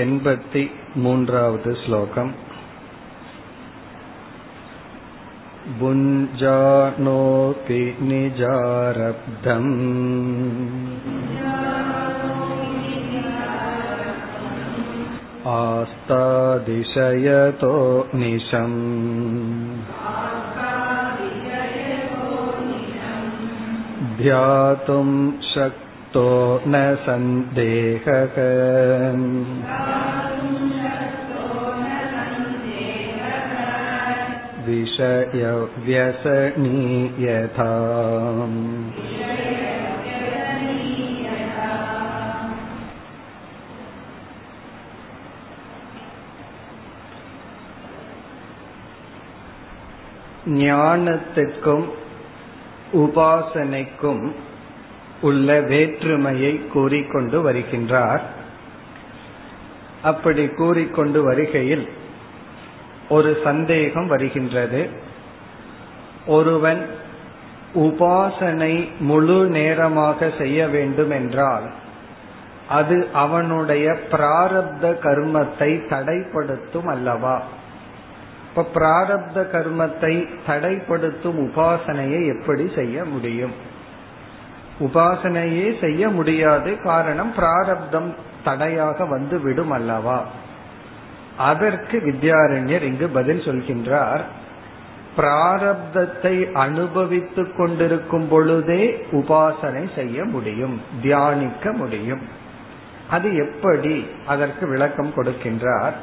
एण्पति मून्रावद् श्लोकम् भुञ्जानोऽपि निजारब्धम् आस्तादिशयतो निशम् ध्यातुं शक्तो न सन्देहः विषयव्यसनीयथा ஞானத்துக்கும் உபாசனைக்கும் உள்ள வேற்றுமையை கூறிக்கொண்டு வருகின்றார். அப்படி கூறிக்கொண்டு வருகையில் ஒரு சந்தேகம் வருகின்றது. ஒருவன் உபாசனை முழு நேரமாக செய்ய வேண்டும் என்றால் அது அவனுடைய பிராரப்த கர்மத்தை தடைப்படுத்தும் அல்லவா? இப்ப பிராரப்த கர்மத்தை தடைப்படுத்தும் உபாசனையை எப்படி செய்ய முடியும்? உபாசனையே செய்ய முடியாது. காரணம் பிராரப்தம் தடையாக வந்து விடும் அல்லவா? அதற்கு வித்யாரண்யர் இங்கு பதில் சொல்கின்றார். பிராரப்தத்தை அனுபவித்துக் கொண்டிருக்கும் பொழுதே உபாசனை செய்ய முடியும் தியானிக்க முடியும். அது எப்படி? அதற்கு விளக்கம் கொடுக்கின்றார்.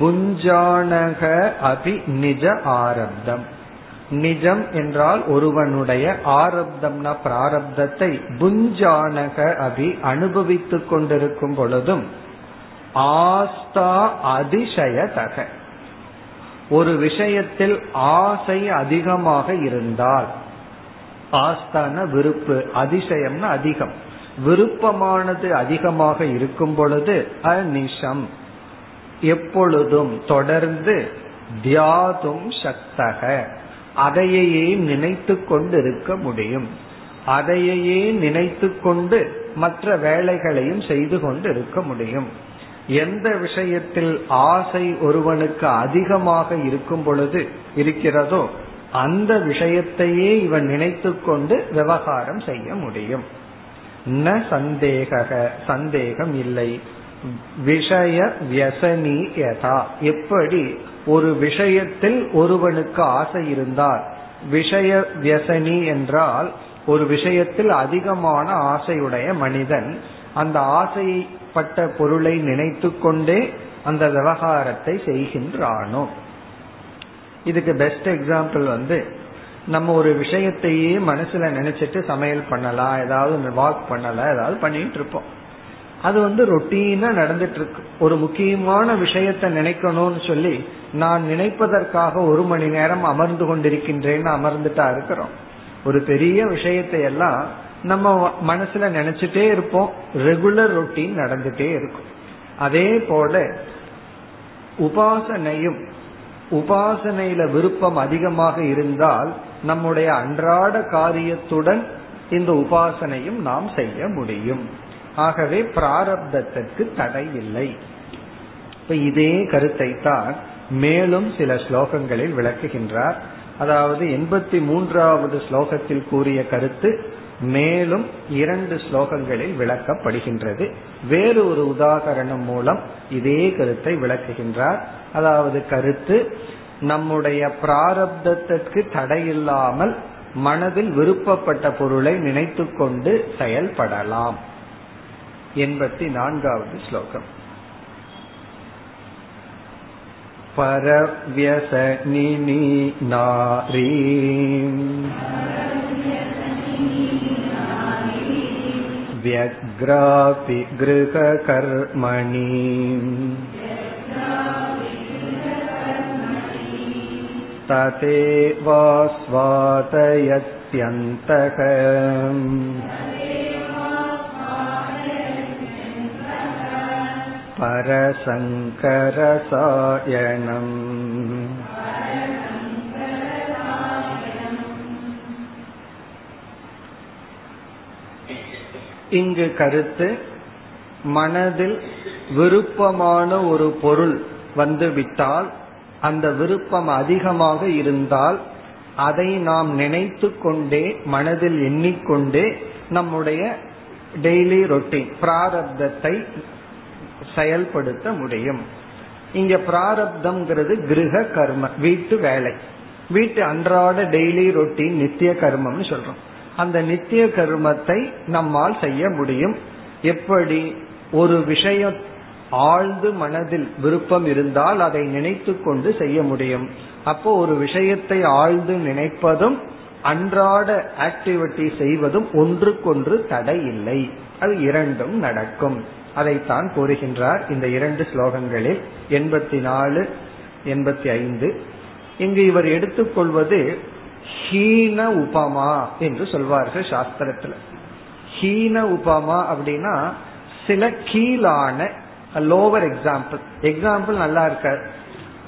புஞ்சானக அபி நிஜ ஆரப்தம். நிஜம் என்றால் ஒருவனுடைய ஆரப்தம்னா பிராரப்தத்தை புஞ்சானக அபி அனுபவித்துக் கொண்டிருக்கும் பொழுதும் ஆஸ்தா அதிசயதக. ஒரு விஷயத்தில் ஆசை அதிகமாக இருந்தால் ஆஸ்தான விருப்பு அதிசயம்னா அதிகம். விருப்பமானது அதிகமாக இருக்கும் பொழுது அநிஷம் எப்பொழுதும் தொடர்ந்து தியாதும் சக்தக. அதையே நினைத்து கொண்டிருக்க முடியும். அதையே நினைத்து கொண்டு மற்ற வேலைகளையும் செய்து கொண்டு இருக்க முடியும். எந்த விஷயத்தில் ஆசை ஒருவனுக்கு அதிகமாக இருக்கும் பொழுது இருக்கிறதோ அந்த விஷயத்தையே இவன் நினைத்து கொண்டு விவகாரம் செய்ய முடியும். ந சந்தேக சந்தேகம் இல்லை. விஷய வியசனியதா. எப்படி? ஒரு விஷயத்தில் ஒருவனுக்கு ஆசை இருந்தால். விஷய வியசனி என்றால் ஒரு விஷயத்தில் அதிகமான ஆசையுடைய மனிதன் அந்த ஆசைப்பட்ட பொருளை நினைத்து கொண்டே அந்த விவகாரத்தை செய்கின்றானோ? இதுக்கு பெஸ்ட் எக்ஸாம்பிள் வந்து நம்ம ஒரு விஷயத்தையே மனசுல நினைச்சிட்டு சமையல் பண்ணலாம் ஏதாவது வாக் பண்ணலாம் ஏதாவது பண்ணிட்டு இருப்போம். அது வந்து ரொட்டீனா நடந்துட்டு இருக்கு ஒரு முக்கியமான விஷயத்த நினைக்கணும்னு சொல்லி நான் நினைப்பதற்காக ஒரு மணி நேரம் அமர்ந்து கொண்டிருக்கின்றேன்னு அமர்ந்துட்டா இருக்கிறோம். ஒரு பெரிய விஷயத்தை எல்லாம் நம்ம மனசுல நினைச்சிட்டே இருப்போம். ரெகுலர் ரொட்டீன் நடந்துட்டே இருக்கும். அதே போல உபாசனையும் உபாசனையில விருப்பம் அதிகமாக இருந்தால் நம்முடைய அன்றாட காரியத்துடன் இந்த உபாசனையும் நாம் செய்ய முடியும். ஆகவே பிராரப்தத்திற்கு தடை இல்லை இப்ப இதே கருத்தை தான் மேலும் சில ஸ்லோகங்களில் விளக்குகின்றார். அதாவது எண்பத்தி மூன்றாவது ஸ்லோகத்தில் கூறிய கருத்து மேலும் இரண்டு ஸ்லோகங்களில் விளக்கப்படுகின்றது. வேறு ஒரு உதாகரணம் மூலம் இதே கருத்தை விளக்குகின்றார். அதாவது கருத்து நம்முடைய பிராரப்தத்திற்கு தடையில்லாமல் மனதில் விருப்பப்பட்ட பொருளை நினைத்து கொண்டு செயல்படலாம். எண்பத்தி நான்காவது ஸ்லோகம் परव्यसनिनी नारी व्यग्रापि गृहकर्मणि तथेवास्वादयत्यन्तः பரசங்கரசாயணம் இங்கு கருத்து மனதில் விருப்பமான ஒரு பொருள் வந்துவிட்டால் அந்த விருப்பம் அதிகமாக இருந்தால் அதை நாம் நினைத்து கொண்டே மனதில் எண்ணிக்கொண்டே நம்முடைய டெய்லி ரொட்டீன் பிராரப்தத்தை செயல்படுத்த முடியும். இங்க பிராரப்தம்ங்கிறது கிரக கர்ம வீட்டு வேலை. வீட்டு அன்றாட டெய்லி ரொட்டீன் நித்திய கர்மம்னு சொல்றோம். அந்த நித்திய கர்மத்தை நம்மால் செய்ய முடியும். எப்படி? ஒரு விஷயம் ஆழ்ந்து மனதில் விருப்பம் இருந்தால் அதை நினைத்து கொண்டு செய்ய முடியும். அப்போ ஒரு விஷயத்தை ஆழ்ந்து நினைப்பதும் அன்றாட ஆக்டிவிட்டி செய்வதும் ஒன்றுக்கொன்று தடை இல்லை. அது இரண்டும் நடக்கும். அதைத்தான் கூறுகின்றார் இந்த இரண்டு ஸ்லோகங்களில் எண்பத்தி நாலு எண்பத்தி ஐந்து இங்கு இவர் எடுத்துக்கொள்வது ஹீன உபமா என்று சொல்வார்கள் சாஸ்திரத்துல. ஹீன உபமா அப்படின்னா சில கீழான லோவர் எக்ஸாம்பிள் எக்ஸாம்பிள் நல்லா இருக்காது.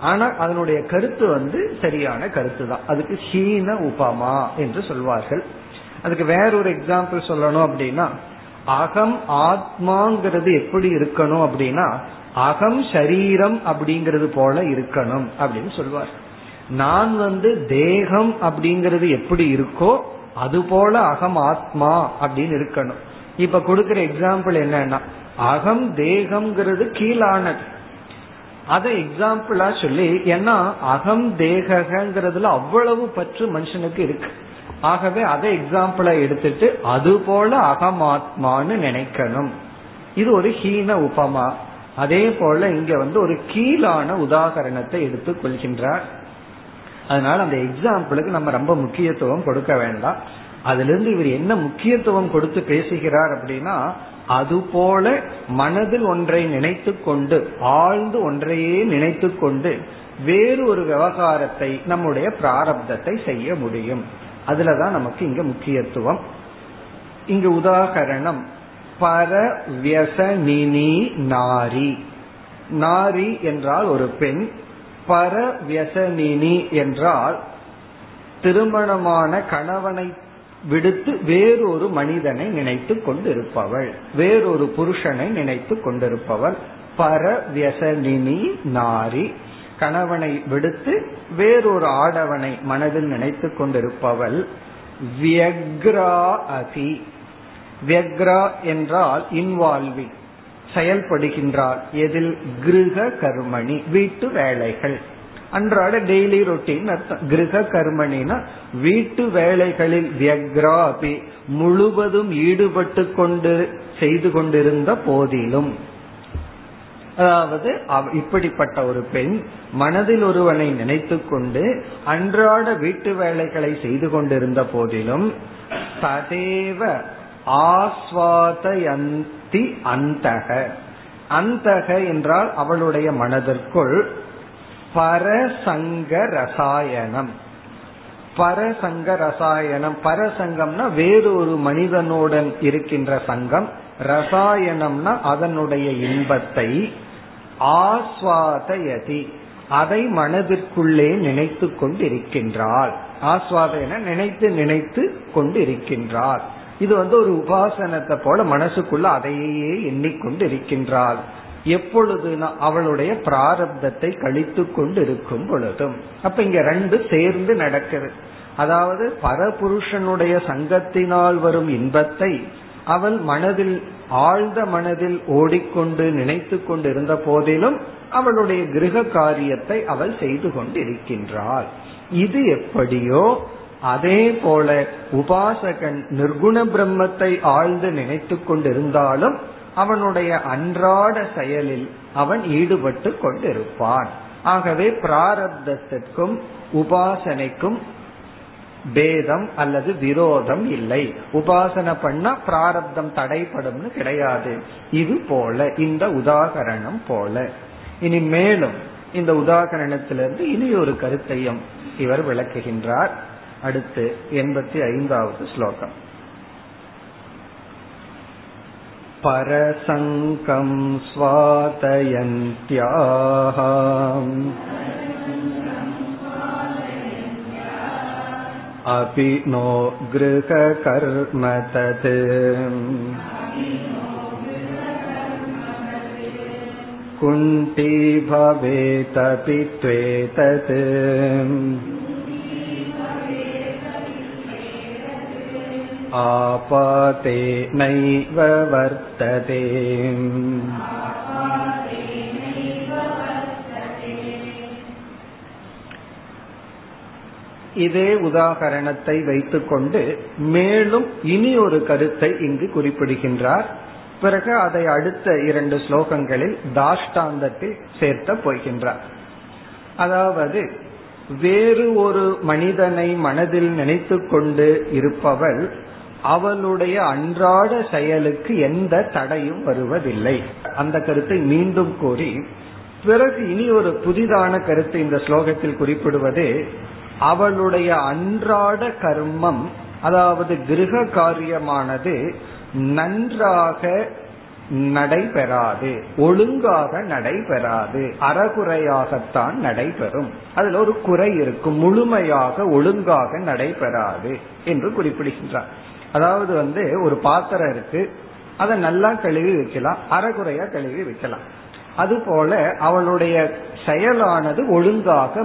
ஆனா அதனுடைய கருத்து வந்து சரியான கருத்து தான். அதுக்கு ஹீன உபமா என்று சொல்வார்கள். அதுக்கு வேறொரு எக்ஸாம்பிள் சொல்லணும் அப்படின்னா அகம் ஆத்மாங்கிறது எப்படி இருக்கணும் அப்படின்னா அகம் சரீரம் அப்படிங்கிறது போல இருக்கணும் அப்படின்னு சொல்வார். நான் வந்து தேகம் அப்படிங்கிறது எப்படி இருக்கோ அது போல அகம் ஆத்மா அப்படின்னு இருக்கணும். இப்ப கொடுக்கிற எக்ஸாம்பிள் என்னன்னா அகம் தேகம்ங்கிறது கீழானது. அதை எக்ஸாம்பிளா சொல்லி ஏன்னா அகம் தேகங்கிறதுல அவ்வளவு பற்று மனுஷனுக்கு இருக்கு. ஆகவே அதை எக்ஸாம்பிளா எடுத்துட்டு அது போல அகமாத்மான்னு நினைக்கணும். இது ஒரு ஹீன உபமா. அதே போல இங்க வந்து ஒரு கீழான உதாகரணத்தை எடுத்துக் கொள்கின்றார். அதனால அந்த எக்ஸாம்பிளுக்கு நம்ம ரொம்ப முக்கியத்துவம் கொடுக்க வேண்டாம். அதுல இருந்து இவர் என்ன முக்கியத்துவம் கொடுத்து பேசுகிறார் அப்படின்னா அது போல மனதில் ஒன்றை நினைத்து கொண்டு ஆழ்ந்து ஒன்றையே நினைத்து கொண்டு வேறு ஒரு விவகாரத்தை நம்முடைய பிராரப்தத்தை செய்ய முடியும். அதுலதான் நமக்கு இங்க முக்கியத்துவம். இங்கு உதாகரணம் பரவியசனினி நாரி. நாரி என்றால் ஒரு பெண் பரவியசனினி என்றால் திருமணமான கணவனை விடுத்து வேறொரு மனிதனை நினைத்து கொண்டிருப்பவள் வேறொரு புருஷனை நினைத்து கொண்டிருப்பவள். பரவியசனினி நாரி. கணவனை விடுத்து வேறொரு ஆடவனை மனதில் நினைத்து கொண்டிருப்பவள் வியக்ரா அதி. வியக்ரா என்றால் இன்வால்விங் செயல்படுகின்றாள். எதில் கிருக கர்மணி வீட்டு வேலைகள். அன்றாட டெய்லி ரொட்டீன் அர்த்தம். கிரக கர்மணினா வீட்டு வேலைகளில் வியக்ரா முழுவதும் ஈடுபட்டு கொண்டு செய்து கொண்டிருந்த போதிலும். அதாவது இப்படிப்பட்ட ஒரு பெண் மனதில் ஒருவனை நினைத்து கொண்டு அன்றாட வீட்டு வேலைகளை செய்து கொண்டிருந்த போதிலும் ததேவ ஆஸ்வாதயந்தி அந்தக. அந்தக என்றால் அவளுடைய மனதிற்குள் பரசங்க ரசாயனம். பரசங்க ரசாயனம். பரசங்கம்னா வேறு ஒரு மனிதனுடன் இருக்கின்ற சங்கம். ரசாயனம்னா அதனுடைய இன்பத்தை ஆஸ்வாதயதி. அதை மனதிற்குள்ளே நினைத்து கொண்டிருக்கின்றார் ஆஸ்வாதன நினைத்து நினைத்து கொண்டிருக்கின்றார் இது வந்து ஒரு உபாசனத்தை போல மனசுக்குள்ள அதையே எண்ணிக்கொண்டு இருக்கின்றாள் எப்பொழுதுனா அவளுடைய பிராரப்தத்தை கழித்து கொண்டு இருக்கும் பொழுதும். அப்ப இங்க ரெண்டு சேர்ந்து நடக்குது. அதாவது பரபுருஷனுடைய சங்கத்தினால் வரும் இன்பத்தை அவள் மனதில் ஆழ்ந்த மனதில் ஓடிக்கொண்டு நினைத்து கொண்டு இருந்த போதிலும் அவளுடைய கிரக காரியத்தை அவள் செய்து கொண்டிருக்கின்றாள். இது எப்படியோ அதே போல உபாசகன் நிர்குண பிரம்மத்தை ஆழ்ந்து நினைத்து கொண்டிருந்தாலும் அவனுடைய அன்றாட செயலில் அவன் ஈடுபட்டு கொண்டிருப்பான். ஆகவே பிராரப்தத்திற்கும் உபாசனைக்கும் பேதம் அல்லது விரோதம் இல்லை உபாசனை பண்ணா பிராரப்தம் தடைப்படும்னு கிடையாது இது போல இந்த உதாகரணம் போல இனி மேலும் இந்த உதாகரணத்திலிருந்து இனி ஒரு கருத்தையும் இவர் விளக்குகின்றார் அடுத்து எண்பத்தி ஐந்தாவது ஸ்லோகம் परसङ्कं स्वातयन्त्याः अपि नो गृहकर्म तत् कुण्ठी भवेतपि त्वेतत् आपाते नैव वर्तते இதே உதாகரணத்தை வைத்துக்கொண்டு மேலும் இனி ஒரு கருத்தை இங்கு குறிப்பிடுகின்றார். பிறகு அதை அடுத்த இரண்டு ஸ்லோகங்களில் தாஷ்டாந்தத்தில் சேர்த்த போகின்றார். அதாவது வேறு ஒரு மனிதனை மனதில் நினைத்து கொண்டு இருப்பவள் அவளுடைய அன்றாட செயலுக்கு எந்த தடையும் வருவதில்லை. அந்த கருத்தை மீண்டும் கூறி பிறகு இனி ஒரு புதிதான கருத்தை இந்த ஸ்லோகத்தில் குறிப்பிடுவது அவளுடைய அன்றாட கர்மம் அதாவது கிரக காரியமானது நன்றாக நடைபெறாது ஒழுங்காக நடைபெறாது அறகுறையாகத்தான் நடைபெறும். அதுல ஒரு குறை இருக்கும் முழுமையாக ஒழுங்காக நடைபெறாது என்று குறிப்பிடுகின்றார். அதாவது வந்து ஒரு பாத்திரம் இருக்கு அதை நல்லா கழுவி வைக்கலாம் அறகுறையா கழுவி வைக்கலாம். அதுபோல அவளுடைய செயலானது ஒழுங்காக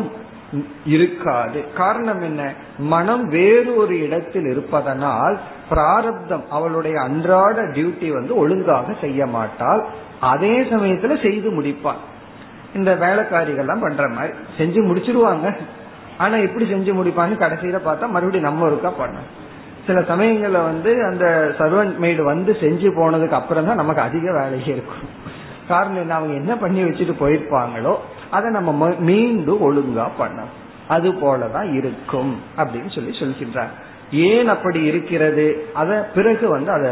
இருக்காது. காரணம் என்ன? மனம் வேறு ஒரு இடத்தில் இருப்பதனால் பிராரப்தம் அவளுடைய அன்றாட டியூட்டி வந்து ஒழுங்காக செய்ய மாட்டாள். அதே சமயத்துல செய்து முடிப்பாள். இந்த வேலைக்காரிகள்லாம் பண்ற மாதிரி செஞ்சு முடிச்சிருவாங்க. ஆனா எப்படி செஞ்சு முடிப்பான்னு கடைசியில பார்த்தா மறுபடியும் நம்ம ஒருக்கா பண்ண சில சமயங்கள்ல வந்து அந்த சர்வன்ட் மெய்டு வந்து செஞ்சு போனதுக்கு அப்புறம் தான் நமக்கு அதிக வேலையே இருக்கும். காரணம் என்ன? அவங்க என்ன பண்ணி வச்சுட்டு போயிருப்பாங்களோ அதை நம்ம மீண்டும் ஒழுங்கா பண்ணணும். அது போலதான் இருக்கும் அப்படின்னு சொல்லி சொல்கின்றார். ஏன் அப்படி இருக்கிறது? அத பிறகு வந்து அதை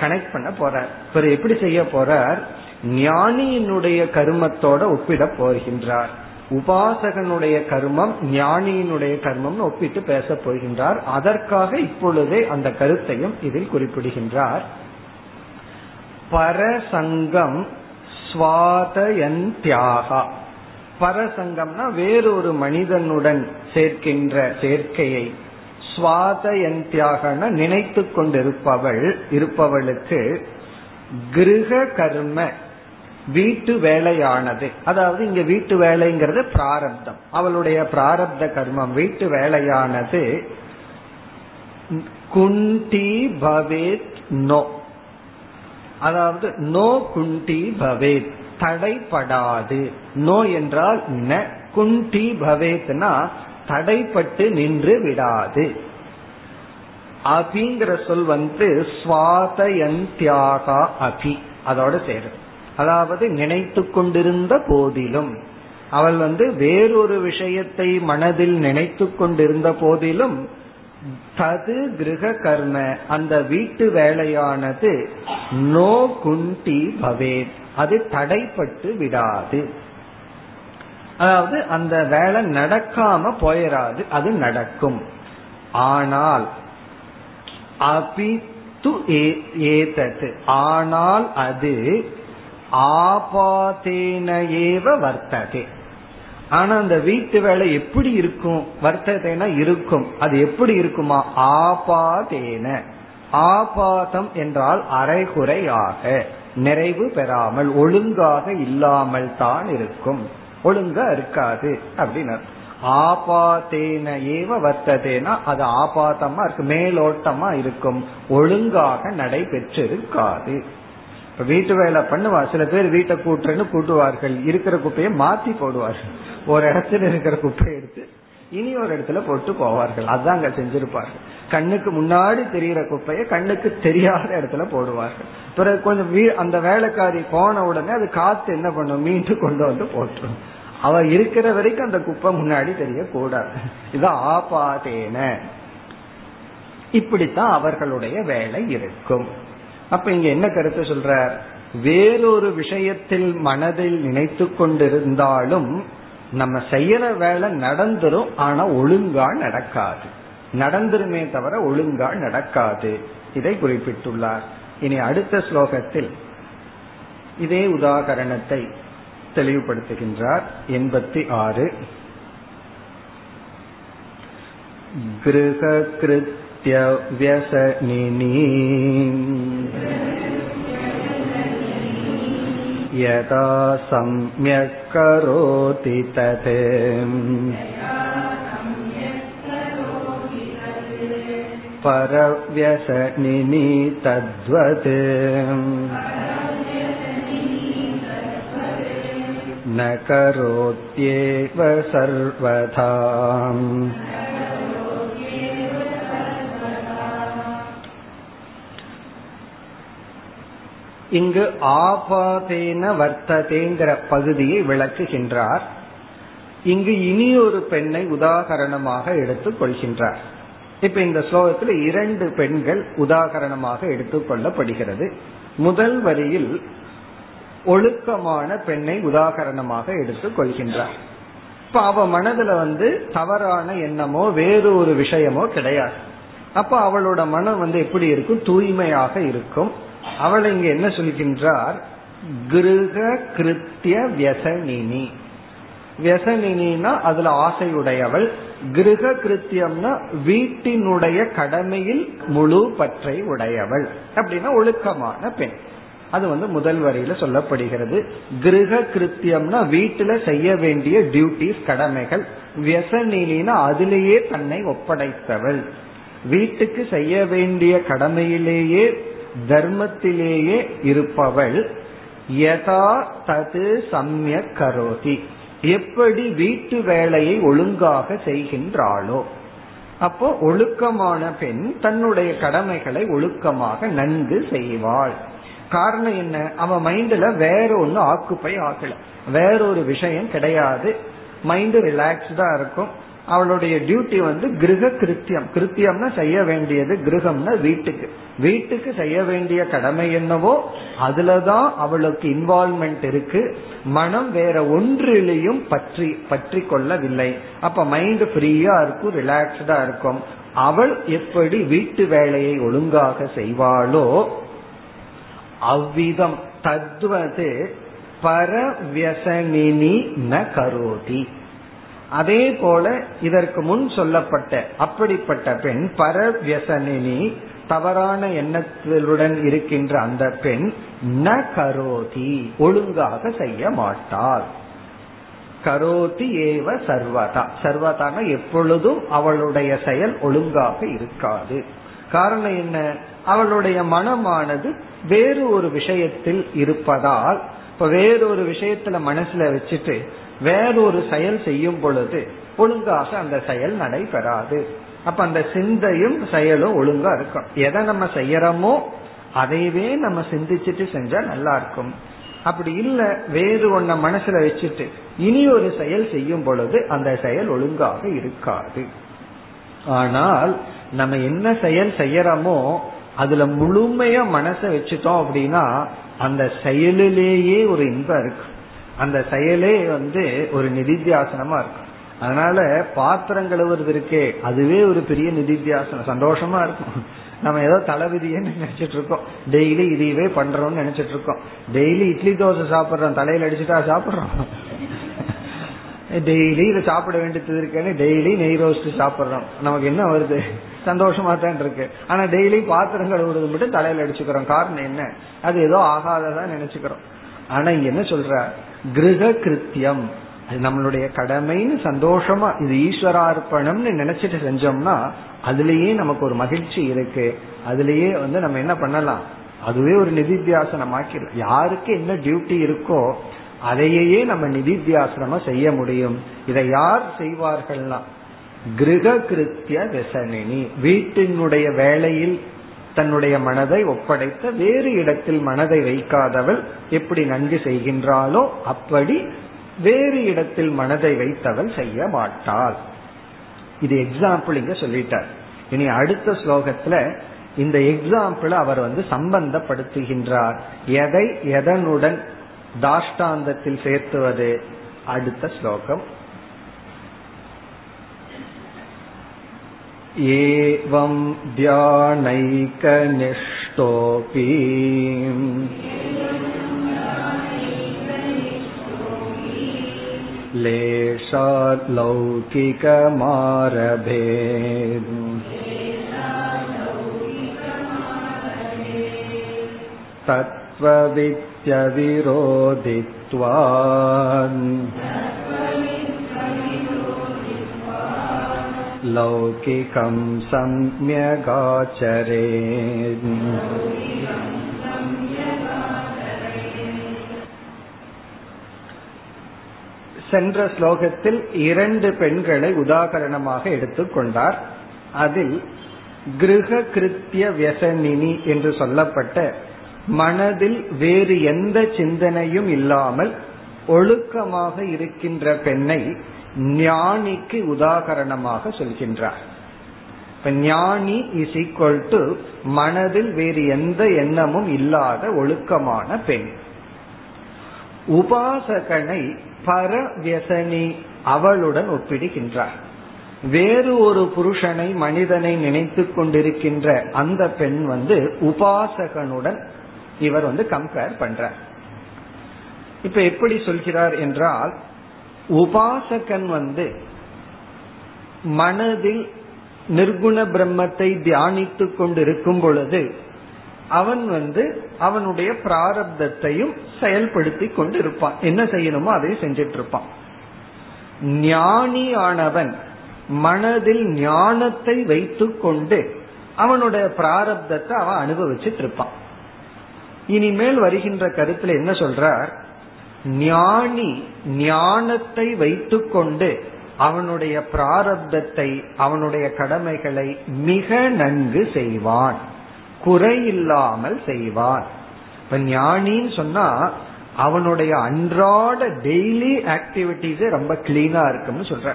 கனெக்ட் பண்ண போறார். பிறகு எப்படி செய்ய போறார்? ஞானியினுடைய கருமத்தோட ஒப்பிட போகின்றார். உபாசகனுடைய கர்மம் ஞானியினுடைய கர்மம்னு ஒப்பிட்டு பேச போகின்றார். அதற்காக இப்பொழுதே அந்த கருத்தையும் இதில் குறிப்பிடுகின்றார். பரசங்கம் சுவாதயந்தியாகா பரசங்கம்னா வேறொரு மனிதனுடன் சேர்க்கின்ற சேர்க்கையை. சுவாதயந்தியாகன நினைத்து கொண்டிருப்பவள் இருப்பவளுக்கு கிரக கர்ம வீட்டு வேலையானது. அதாவது இங்க வீட்டு வேலைங்கிறது பிராரப்தம். அவளுடைய பிராரப்த கர்மம் வீட்டு வேலையானது குந்தி பவேத் நோ. அதாவது நோ குண்டி பவேத் தடைப்படாது நோ என்றால் ந குண்டி பவேத்னா தடைப்பட்டு நின்று விடாது. அபிங்கிற சொல் வந்து சுவாதயந்தியாகா அபி அதோட சேரும். அதாவது நினைத்து கொண்டிருந்த போதிலும். அவள் வந்து வேறொரு விஷயத்தை மனதில் நினைத்து கொண்டிருந்த போதிலும் தது கிரக கர்ம. அந்த வீட்டு வேலையானது நோ குண்டி பவேத். அது தடைப்பட்டு விடாது. அதாவது அந்த வேலை நடக்காம போயிடாது அது நடக்கும். ஆனால் அபித்து ஏதது. ஆனால் அது ஆபாதேன ஏவ வர்த்ததே. ஆனா அந்த வீட்டு வேலை எப்படி இருக்கும்? வர்த்ததேனா இருக்கும். அது எப்படி இருக்குமா? ஆபாதேன. ஆபாதம் என்றால் அரைகுறையாக நிறைவு பெறாமல் ஒழுங்காக இல்லாமல் தான் இருக்கும். ஒழுங்கா இருக்காது அப்படின்னு ஆபாத்தேன ஏவ வர்த்ததேனா அது ஆபாதமா இருக்கு மேலோட்டமா இருக்கும். ஒழுங்காக நடைபெற்றிருக்காது. வீட்டு வேலை பண்ணுவா சில பேர் வீட்டை கூட்டுறேன்னு கூட்டுவார்கள். இருக்கிற குப்பையை மாத்தி போடுவார்கள். ஒரு இடத்துல இருக்கிற குப்பையை எடுத்து இனி ஒரு இடத்துல போட்டு போவார்கள். அதான் அங்க செஞ்சிருப்பார்கள். கண்ணுக்கு முன்னாடி தெரிகிற குப்பையை கண்ணுக்கு தெரியாத இடத்துல போடுவார்கள். பிறகு கொஞ்சம் வீ அந்த வேலைக்காரி போன உடனே அது காத்து என்ன பண்ணும்? மீண்டும் கொண்டு வந்து போட்டுரும். அவ இருக்கிற வரைக்கும் அந்த குப்பை முன்னாடி தெரியக்கூடாது. இதான் ஆபாதேன. இப்படித்தான் அவர்களுடைய வேலை இருக்கும். அப்ப இங்க என்ன கருத்து சொல்ற வேறொரு விஷயத்தில் மனதில் நினைத்து கொண்டிருந்தாலும் நம்ம செய்யற வேலை நடந்துரும் ஆனா ஒழுங்கா நடக்காது. நடந்துருமே தவிர ஒழுங்கா நடக்காது. இதை குறிப்பிட்டுள்ளார். இனி அடுத்த ஸ்லோகத்தில் இதே உதாகரணத்தை தெளிவுபடுத்துகின்றார். எண்பத்தி ஆறு. கிருஹகிருத்ய வியசனினி यदा सम्यक् करोति तत् परव्यसनिनि तद्वत् न करोत्येव सर्वथा இங்கு ஆபாதேன வர்த்ததேங்கிற பகுதியை விளக்குகின்றார். இங்கு இனி ஒரு பெண்ணை உதாகரணமாக எடுத்துக் கொள்கின்றார். இப்ப இந்த ஸ்லோகத்தில் இரண்டு பெண்கள் உதாகரணமாக எடுத்துக்கொள்ளப்படுகிறது முதல் வரியில் ஒழுக்கமான பெண்ணை உதாகரணமாக எடுத்துக் கொள்கின்றார். இப்ப அவ மனதுல வந்து தவறான எண்ணமோ வேறு ஒரு விஷயமோ கிடையாது. அப்ப அவளோட மனம் வந்து எப்படி இருக்கும்? தூய்மையாக இருக்கும். அவள் இங்க என்ன சொல்கின்றார்? கிருக கிருத்திய வியசனினி. வியசனினா அதுல ஆசையுடையவள். கிருக கிருத்தியம்னா வீட்டினுடைய கடமையில் முழு பற்றை உடையவள். அப்படின்னா ஒழுக்கமான பெண். அது வந்து முதல் வரியில சொல்லப்படுகிறது. கிரக கிருத்தியம்னா வீட்டுல செய்ய வேண்டிய டியூட்டிஸ் கடமைகள். வியசனினா அதிலேயே தன்னை ஒப்படைத்தவள். வீட்டுக்கு செய்ய வேண்டிய கடமையிலேயே தர்மத்திலேயே இருப்பவள் யதா தது சமய கரோதி. எப்படி வீட்டு வேலையை ஒழுங்காக செய்கின்றாளோ. அப்போ ஒழுக்கமான பெண் தன்னுடைய கடமைகளை ஒழுக்கமாக நன்கு செய்வாள். காரணம் என்ன? அவன் மைண்ட்ல வேற ஒன்னு ஆக்குப்பை ஆகல. வேற ஒரு விஷயம் கிடையாது. மைண்ட் ரிலாக்ஸ்டா இருக்கும். அவளுடைய டியூட்டி வந்து கிரக கிருத்தியம் கிருத்தியம்னா செய்ய வேண்டியது கிரகம்னா வீட்டுக்கு. வீட்டுக்கு செய்ய வேண்டிய கடமை என்னவோ அதுலதான் அவளுக்கு இன்வால்மெண்ட் இருக்கு. மனம் வேற ஒன்றிலையும் பற்றி பற்றி கொள்ளவில்லை அப்ப மைண்ட் ஃப்ரீயா இருக்கும் ரிலாக்ஸ்டா இருக்கும். அவள் எப்படி வீட்டு வேலையை ஒழுங்காக செய்வாளோ அவ்விதம் தத்வது பரவியசனினி ந கரோதி. அதே போல இதற்கு முன் சொல்லப்பட்ட அப்படிப்பட்ட பெண் பரவியசனினி தவறான எண்ணத்துடன் இருக்கின்ற அந்த பெண் ந கரோதி ஒழுங்காக செய்ய மாட்டாள். கரோதி ஏவ சர்வதா. சர்வதான எப்பொழுதும் அவளுடைய செயல் ஒழுங்காக இருக்காது. காரணம் என்ன? அவளுடைய மனமானது வேறு ஒரு விஷயத்தில் இருப்பதால் இப்ப வேறொரு விஷயத்துல மனசுல வச்சுட்டு வேறொரு செயல் செய்யும் பொழுது ஒழுங்காக அந்த செயல் நடைபெறாது. அப்ப அந்த சிந்தையும் செயலும் ஒழுங்கா இருக்கும். எதை நம்ம செய்யறோமோ அதையவே நம்ம சிந்திச்சுட்டு செஞ்சா நல்லா இருக்கும். அப்படி இல்ல வேறு ஒன்ன மனசுல வச்சுட்டு இனி ஒரு செயல் செய்யும் பொழுது அந்த செயல் ஒழுங்காக இருக்காது. ஆனால் நம்ம என்ன செயல் செய்யறோமோ அதுல முழுமையா மனசை வச்சுட்டோம் அப்படின்னா அந்த செயலிலேயே ஒரு இன்பம் இருக்கு. அந்த செயலே வந்து ஒரு நிதித்தியாசனமா இருக்கும் அதனால பாத்திரம் கழுவுறது இருக்கே அதுவே ஒரு பெரிய நிதித்தியாசனம். சந்தோஷமா இருக்கும். நம்ம ஏதோ தலைவிதின்னு நினைச்சிட்டு இருக்கோம். டெய்லி இதையவே பண்றோம்னு நினைச்சிட்டு இருக்கோம். டெய்லி இட்லி தோசை சாப்பிடுறோம். தலையில அடிச்சுட்டா சாப்பிடுறோம். டெய்லி இதை சாப்பிட வேண்டியது இருக்கேன்னு டெய்லி நெய் ரோஸ்ட் சாப்பிடுறோம். நமக்கு என்ன வருது? சந்தோஷமா தான் இருக்கு. ஆனா டெய்லி பாத்திரம் கழுவுறது மட்டும் தலையில அடிச்சுக்கிறோம். காரணம் என்ன? அது ஏதோ ஆகாததான் நினைச்சுக்கிறோம். ஆனா இங்க என்ன சொல்ற? கிரக கிருத்தியம் அது நம்மளுடைய கடமைன்னு சந்தோஷமா இது ஈஸ்வரார்ப்பணம்னு நினைச்சிட்டு செஞ்சோம்னா அதுலயே நமக்கு ஒரு மகிழ்ச்சி இருக்கு. அதுலயே வந்து நம்ம என்ன பண்ணலாம்? அதுவே ஒரு நிதித்தியாசனம் ஆக்கிடும் யாருக்கு என்ன டியூட்டி இருக்கோ அதையே நம்ம நிதித்தியாசனமா செய்ய முடியும். இதை யார் செய்வார்கள்னா? கிரக கிருத்திய விசனினி. வீட்டினுடைய வேலையில் தன்னுடைய மனதை ஒப்படைத்த வேறு இடத்தில் மனதை வைக்காதவள் எப்படி நன்கு செய்கின்றாளோ அப்படி வேறு இடத்தில் மனதை வைத்தவள் செய்ய மாட்டாள். இது எக்ஸாம்பிள் இங்க சொல்லிட்டார். இனி அடுத்த ஸ்லோகத்துல இந்த எக்ஸாம்பிள் அவர் வந்து சம்பந்தப்படுத்துகின்றார். எதை எதனுடன் தாஷ்டாந்தத்தில் சேர்த்துவது? அடுத்த ஸ்லோகம். एवं ध्यानैकनिष्ठोऽपि लेशालौकिकमारभेत् तत् लौकिकं सम्यगाचरेत् சென்ற ஸ்லோகத்தில் இரண்டு பெண்களை உதாகரணமாக எடுத்துக்கொண்டார் அதில் கிருக கிருத்திய வியசனினி என்று சொல்லப்பட்ட மனதில் வேறு எந்த சிந்தனையும் இல்லாமல் ஒழுக்கமாக இருக்கின்ற பெண்ணை ஞானிக்கு உதாகரணமாக சொல்கின்றார். இப்ப ஞானி இஸ் ஈக்வல் டு மனதில் வேறு எந்த எண்ணமும் இல்லாத ஒழுக்கமான பெண். உபாசகனை பரவியசனி அவளுடன் ஒப்பிடுகின்றார். வேறு ஒரு புருஷனை மனிதனை நினைத்து கொண்டிருக்கின்ற அந்த பெண் வந்து உபாசகனுடன் இவர் வந்து கம்பேர் பண்றார். இப்ப எப்படி சொல்கிறார் என்றால் உபாசகன் வந்து மனதில் நிர்குண பிரம்மத்தை தியானித்துக் கொண்டிருக்கும் பொழுது அவன் வந்து அவனுடைய பிராரப்தத்தையும் செயல்படுத்தி கொண்டு இருப்பான் என்ன செய்யணுமோ அதை செஞ்சிட்டு இருப்பான் ஞானியானவன் மனதில் ஞானத்தை வைத்து கொண்டு அவனுடைய பிராரப்தத்தை அவன் அனுபவிச்சுட்டு இருப்பான் இனிமேல் வருகின்ற கருத்துல என்ன சொல்றார்? ஞானி ஞானத்தை வைத்துக்கொண்டு அவனுடைய பிராரப்தத்தை அவனுடைய கடமைகளை மிக நன்கு செய்வான். குறையில்லாமல் செய்வான். இப்ப ஞானின்னு சொன்னா அவனுடைய அன்றாட டெய்லி ஆக்டிவிட்டிஸ் ரொம்ப கிளீனா இருக்குன்னு சொல்ற.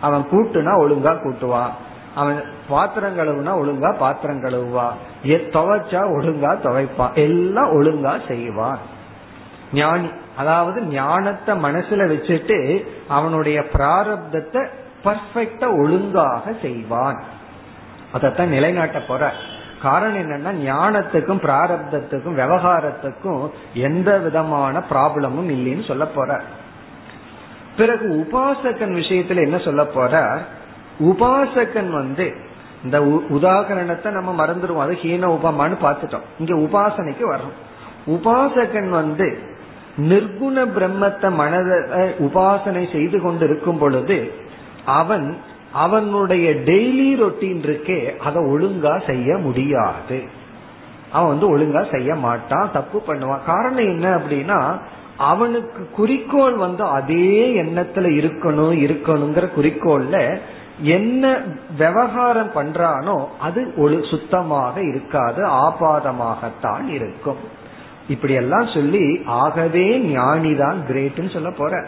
அவன் கூட்டுனா ஒழுங்கா கூட்டுவான் அவன் பாத்திரம் கழுவுனா ஒழுங்கா பாத்திரம் கழுவுவான் துவைச்சா ஒழுங்கா துவைப்பான். எல்லாம் ஒழுங்கா செய்வான். ஞானி அதாவது ஞானத்தை மனசுல வச்சுட்டு அவனுடைய பிராரப்தத்தை பர்ஃபெக்டா ஒழுங்காக செய்வான். அதத்தான் நிலைநாட்ட போற. காரணம் என்னன்னா ஞானத்துக்கும் பிராரப்தத்துக்கும் விவகாரத்துக்கும் எந்த விதமான ப்ராப்ளமும் இல்லைன்னு சொல்ல போற. பிறகு உபாசகன் விஷயத்துல என்ன சொல்ல போற? உபாசகன் வந்து இந்த உதாகரணத்தை நம்ம மறந்துடுவோம். அது ஹீன உபமான்னு பார்த்துட்டோம். இங்க உபாசனைக்கு வர்றோம். உபாசகன் வந்து நிர்குண பிரம்மத்தை மனத உபாசனை செய்து கொண்டு இருக்கும் பொழுது அவன் அவனுடைய டெய்லி ரொட்டீன் இருக்கே அதை ஒழுங்கா செய்ய முடியாது. அவன் வந்து ஒழுங்கா செய்ய மாட்டான் தப்பு பண்ணுவான். காரணம் என்ன அப்படின்னா அவனுக்கு குறிக்கோள் வந்து அதே எண்ணத்துல இருக்கணும் இருக்கணுங்கிற குறிக்கோள்ல என்ன விவகாரம் பண்றானோ அது ஒழு சுத்தமாக இருக்காது ஆபாதமாகத்தான் இருக்கும். இப்படி எல்லாம் சொல்லி ஆகவே ஞானிதான் கிரேட்னு சொல்ல போற.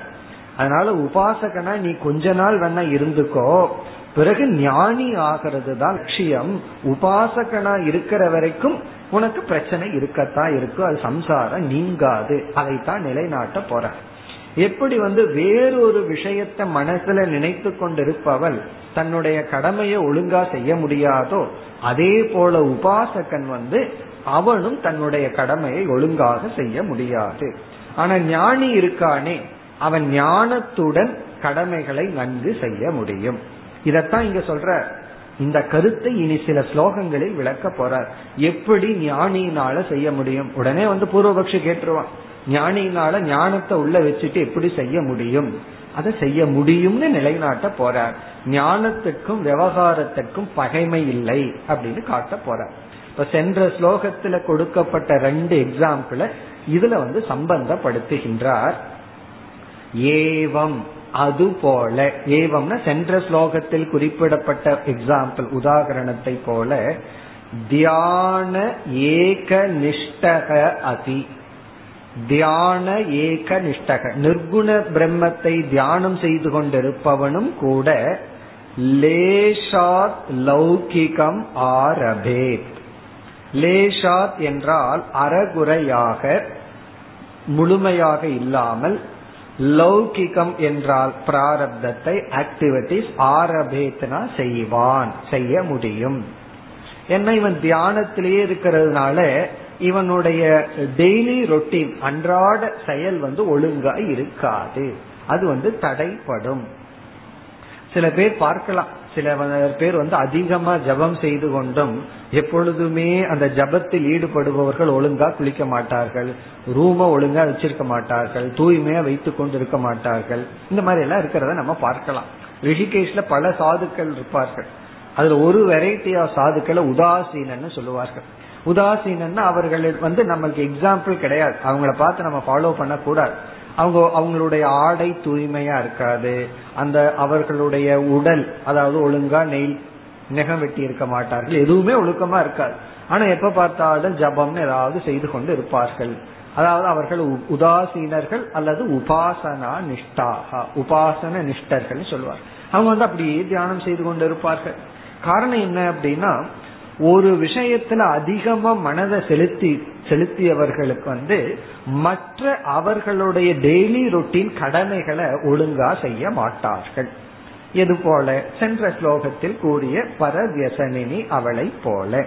அதனால உபாசகனா நீ கொஞ்ச நாள் வேணா இருந்துக்கோ. பிறகு ஞானி ஆகிறது தான் லட்சியம். உபாசகனா இருக்கிற வரைக்கும் உனக்கு பிரச்சனை இருக்கத்தான் இருக்கும். அது சம்சாரம் நீங்காது. அதைத்தான் நிலைநாட்ட போற. எப்படி வந்து வேறொரு விஷயத்த மனசுல நினைத்து கொண்டிருப்பவள் தன்னுடைய கடமையை ஒழுங்கா செய்ய முடியாதோ அதே போல உபாசகன் வந்து அவனும் தன்னுடைய கடமையை ஒழுங்காக செய்ய முடியாது. ஆனா ஞானி இருக்கானே அவன் ஞானத்துடன் கடமைகளை நன்கு செய்ய முடியும். இதத்தான் இங்க சொல்ற. இந்த கருத்தை இனி சில ஸ்லோகங்களில் விளக்க போறார். எப்படி ஞானியினால செய்ய முடியும்? உடனே வந்து பூர்வபக்ஷி கேட்டுருவான். ஞானியினால ஞானத்தை உள்ள வச்சுட்டு எப்படி செய்ய முடியும்? அதை செய்ய முடியும்னு நிலைநாட்ட போறார். ஞானத்துக்கும் விவகாரத்துக்கும் பகைமை இல்லை அப்படின்னு காட்ட போறார். இப்ப சென்ற ஸ்லோகத்துல கொடுக்கப்பட்ட ரெண்டு எக்ஸாம்பிள இதுல வந்து சம்பந்தப்படுத்துகின்றார். ஏவம் அது போல ஏவம்னா சென்ற ஸ்லோகத்தில் குறிப்பிடப்பட்ட எக்ஸாம்பிள் உதாகரணத்தை போல தியான ஏக நிஷ்டக அதி. தியான ஏக நிஷ்டக. நிர்குண பிரம்மத்தை தியானம் செய்து கொண்டிருப்பவனும் கூட லேஷாத் லௌகிகம் ஆரபேத். லேஷாத் என்றால் அறகுறையாக முழுமையாக இல்லாமல் லௌகிகம் என்றால் பிராரப்தத்தை ஆக்டிவிட்டிஸ் ஆரபேத்னா செய்வான் செய்ய முடியும். என்ன இவன் தியானத்திலேயே இருக்கிறதுனால இவனுடைய டெய்லி ரொட்டீன் அன்றாட செயல் வந்து ஒழுங்கா இருக்காது. அது வந்து தடைப்படும் சில பேர் பார்க்கலாம். சில பேர் வந்து அதிகமா ஜபம் செய்து கொண்டும் எப்பொழுதுமே அந்த ஜபத்தில் ஈடுபடுபவர்கள் ஒழுங்கா குளிக்க மாட்டார்கள். ரூம ஒழுங்கா வச்சிருக்க மாட்டார்கள். தூய்மையா வைத்துக் கொண்டு இருக்க மாட்டார்கள். இந்த மாதிரி எல்லாம் இருக்கிறத நம்ம பார்க்கலாம். ரிஷிகேஷ்ல பல சாதுக்கள் இருப்பார்கள். அதுல ஒரு வெரைட்டி ஆஃப் சாதுக்களை உதாசீனன்னு சொல்லுவார்கள். உதாசீனன்னா அவர்கள் வந்து நம்மளுக்கு எக்ஸாம்பிள் கிடையாது. அவங்கள பார்த்து நம்ம ஃபாலோ பண்ண கூடாது அவங்க அவங்களுடைய ஆடை தூய்மையா இருக்காது. அந்த அவர்களுடைய உடல் அதாவது ஒழுங்கா நெய் நெகம் வெட்டி இருக்க மாட்டார்கள். எதுவுமே ஒழுக்கமா இருக்காது. ஆனா எப்ப பார்த்தாலும் ஜபம்னு ஏதாவது செய்து கொண்டு இருப்பார்கள். அதாவது அவர்கள் உதாசீனர்கள் அல்லது உபாசனா நிஷ்டாக உபாசன நிஷ்டர்கள் சொல்வார் அவங்க வந்து அப்படியே தியானம் செய்து கொண்டு இருப்பார்கள். காரணம் என்ன அப்படின்னா ஒரு விஷயத்துல அதிகமா மனதை செலுத்தி செலுத்தியவர்களுக்கு வந்து மற்ற அவர்களுடைய டெய்லி ரொட்டீன் கடமைகளை ஒழுங்கா செய்ய மாட்டார்கள். இது போல? சென்ற ஸ்லோகத்தில் கூறிய பரவியசனினி அவளை போல.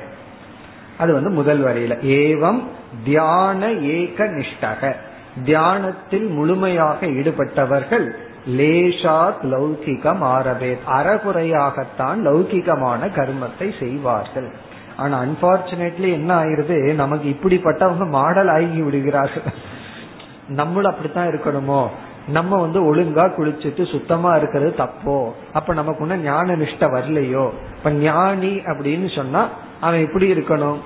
அது வந்து முதல் வரையில. ஏவம் தியான ஏக நிஷ்டக. தியானத்தில் முழுமையாக ஈடுபட்டவர்கள் லேஷாத் லௌகிகம் ஆரபேத் அறகுறையாகத்தான் லௌகிகமான கர்மத்தை செய்வார்கள். ஆனா அன்பார்ச்சுனேட்லி என்ன ஆயிருது? நமக்கு இப்படிப்பட்டவங்க மாடல் ஆகி விடுகிறார்கள். நம்மளும் அப்படித்தான் இருக்கணுமோ? நம்ம வந்து ஒழுங்கா குளிச்சுட்டு சுத்தமா இருக்கிறது தப்போ? அப்ப நமக்கு ஒண்ணு ஞான நிஷ்ட வரலையோ? இப்ப ஞானி அப்படின்னு சொன்னா அவன் எப்படி இருக்கணும்.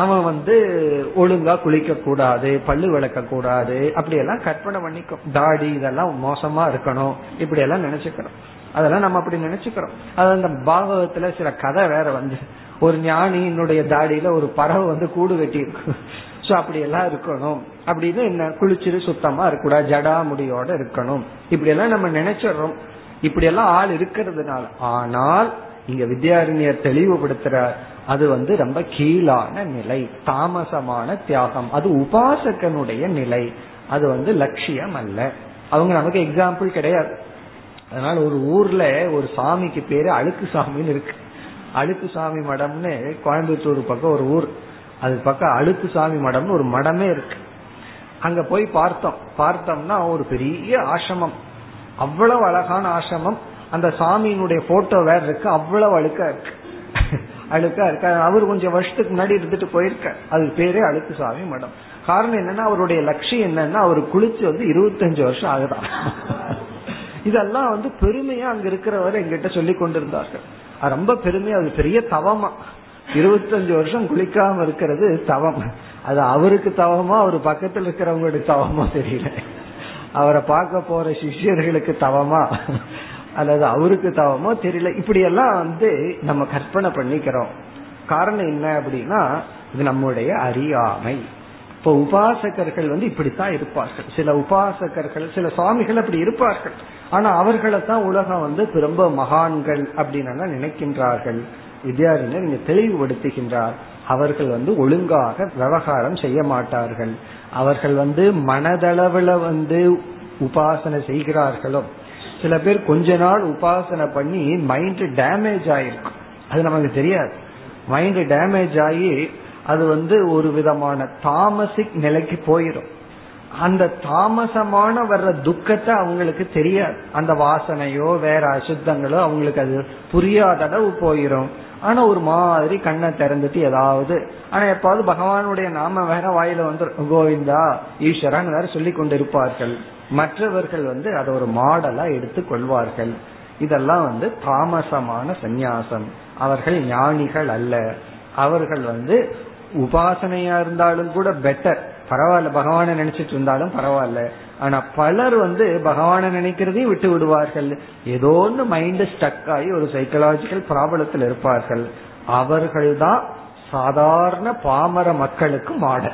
அவன் வந்து ஒழுங்கா குளிக்க கூடாது பல்லு விளக்க கூடாது அப்படி எல்லாம் கற்பனை பண்ணிக்கும். தாடி இதெல்லாம் மோசமா இருக்கணும். இப்படி எல்லாம் நினைச்சுக்கிறோம் அதெல்லாம் நம்ம அப்படி நினைச்சுக்கிறோம். அது அந்த பாகவத்துல சில கதை வேற வந்து ஒரு ஞானியினுடைய தாடியில ஒரு பறவை வந்து கூடு வெட்டி இருக்கும் சோ அப்படி எல்லாம் இருக்கணும். அப்படின்னு என்ன குளிச்சுட்டு சுத்தமா இருக்கக்கூடாது ஜடா முடியோட இருக்கணும். இப்படி எல்லாம் நம்ம நினைச்சிடறோம். இப்படி எல்லாம் ஆள் இருக்கிறதுனால. ஆனால் இங்க வித்யாரண்யர் தெளிவுபடுத்துற அது வந்து ரொம்ப கீழான நிலை தாமசமான தியாகம். அது உபாசகனுடைய நிலை. அது வந்து லட்சியம் அல்ல. அவங்க நமக்கு எக்ஸாம்பிள் கிடையாது. அதனால ஒரு ஊர்ல ஒரு சாமிக்கு பேரு அழுக்கு சாமின்னு இருக்கு. அழுக்கு சாமி மடம்னு கோயம்புத்தூர் பக்கம் ஒரு ஊர். அது பக்கம் அழுக்கு சாமி மடம்னு ஒரு மடமே இருக்கு. அங்க போய் பார்த்தோம். பார்த்தோம்னா ஒரு பெரிய ஆசிரமம். அவ்வளவு அழகான ஆசிரமம். அந்த சாமியினுடைய போட்டோ வேற இருக்கு. அவ்வளவு அழுக்கா இருக்கு. அழுக்கா இருக்கு? அவர் கொஞ்சம் வருஷத்துக்கு முன்னாடி இருந்துட்டு போயிருக்க அது பேரே அழுக்கு சாமி மடம். காரணம் என்னன்னா அவருடைய லட்சியம் என்னன்னா அவர் குளிச்சு வந்து இருபத்தஞ்சு வருஷம் ஆகுதான் இதெல்லாம் வந்து பெருமையா அங்க இருக்கிறவர் எங்கிட்ட சொல்லி கொண்டிருந்தார்கள். ரொம்ப பெருமையா அது பெரிய தவமா. இருபத்தஞ்சு வருஷம் குளிக்காம இருக்கிறது தவம். அது அவருக்கு தவமா அவர் பக்கத்தில் இருக்கிறவங்களுக்கு தவமா தெரியல. அவரை பார்க்க போற சிஷியர்களுக்கு தவமா. அல்லது அவருக்கு தவமோ தெரியல. இப்படி எல்லாம் வந்து நம்ம கற்பனை பண்ணிக்கிறோம். காரணம் என்ன அப்படின்னா இது நம்முடைய அறியாமை. இப்போ உபாசகர்கள் வந்து இப்படித்தான் இருப்பார்கள். சில உபாசகர்கள் சில சுவாமிகள் அப்படி இருப்பார்கள். ஆனா அவர்களை தான் உலகம் வந்து ரொம்ப மகான்கள் அப்படின்னு நினைக்கின்றார்கள். வித்யாரிஞர் இங்க தெளிவுபடுத்துகின்றார். அவர்கள் வந்து ஒழுங்காக விவகாரம் செய்ய மாட்டார்கள். அவர்கள் வந்து மனதளவுல வந்து உபாசனை செய்கிறார்களோ சில பேர் கொஞ்ச நாள் உபாசனை பண்ணி மைண்ட் டேமேஜ் ஆயிருக்கும் அது நமக்கு தெரியாது. மைண்ட் டேமேஜ் ஆகி அது வந்து ஒரு விதமான தாமசிக் நிலைக்கு போயிடும் அந்த தாமசமான வர்ற துக்கத்தை அவங்களுக்கு தெரியாது. அந்த வாசனையோ வேற அசுத்தங்களோ அவங்களுக்கு அது புரியாத அளவு போயிரும். ஆனா ஒரு மாதிரி கண்ணை திறந்துட்டு ஏதாவது ஆனா எப்பாவது பகவானுடைய நாம வேற வாயில வந்து கோவிந்தா ஈஸ்வரன் வேற சொல்லி கொண்டிருப்பார்கள். மற்றவர்கள் வந்து அதை ஒரு மாடலா எடுத்து கொள்வார்கள். இதெல்லாம் வந்து தாமசமான சந்நியாசம். அவர்கள் ஞானிகள் அல்ல. அவர்கள் வந்து உபாசனையா இருந்தாலும் கூட பெட்டர் பரவாயில்ல பகவானை நினைச்சிட்டு இருந்தாலும் பரவாயில்ல. ஆனா பலர் வந்து பகவானை நினைக்கிறதையும் விட்டு விடுவார்கள். ஏதோ ஒன்று மைண்ட் ஸ்டக் ஆகி ஒரு சைக்கலாஜிக்கல் ப்ராப்ளத்தில் இருப்பார்கள். அவர்கள்தான் சாதாரண பாமர மக்களுக்கு மாடல்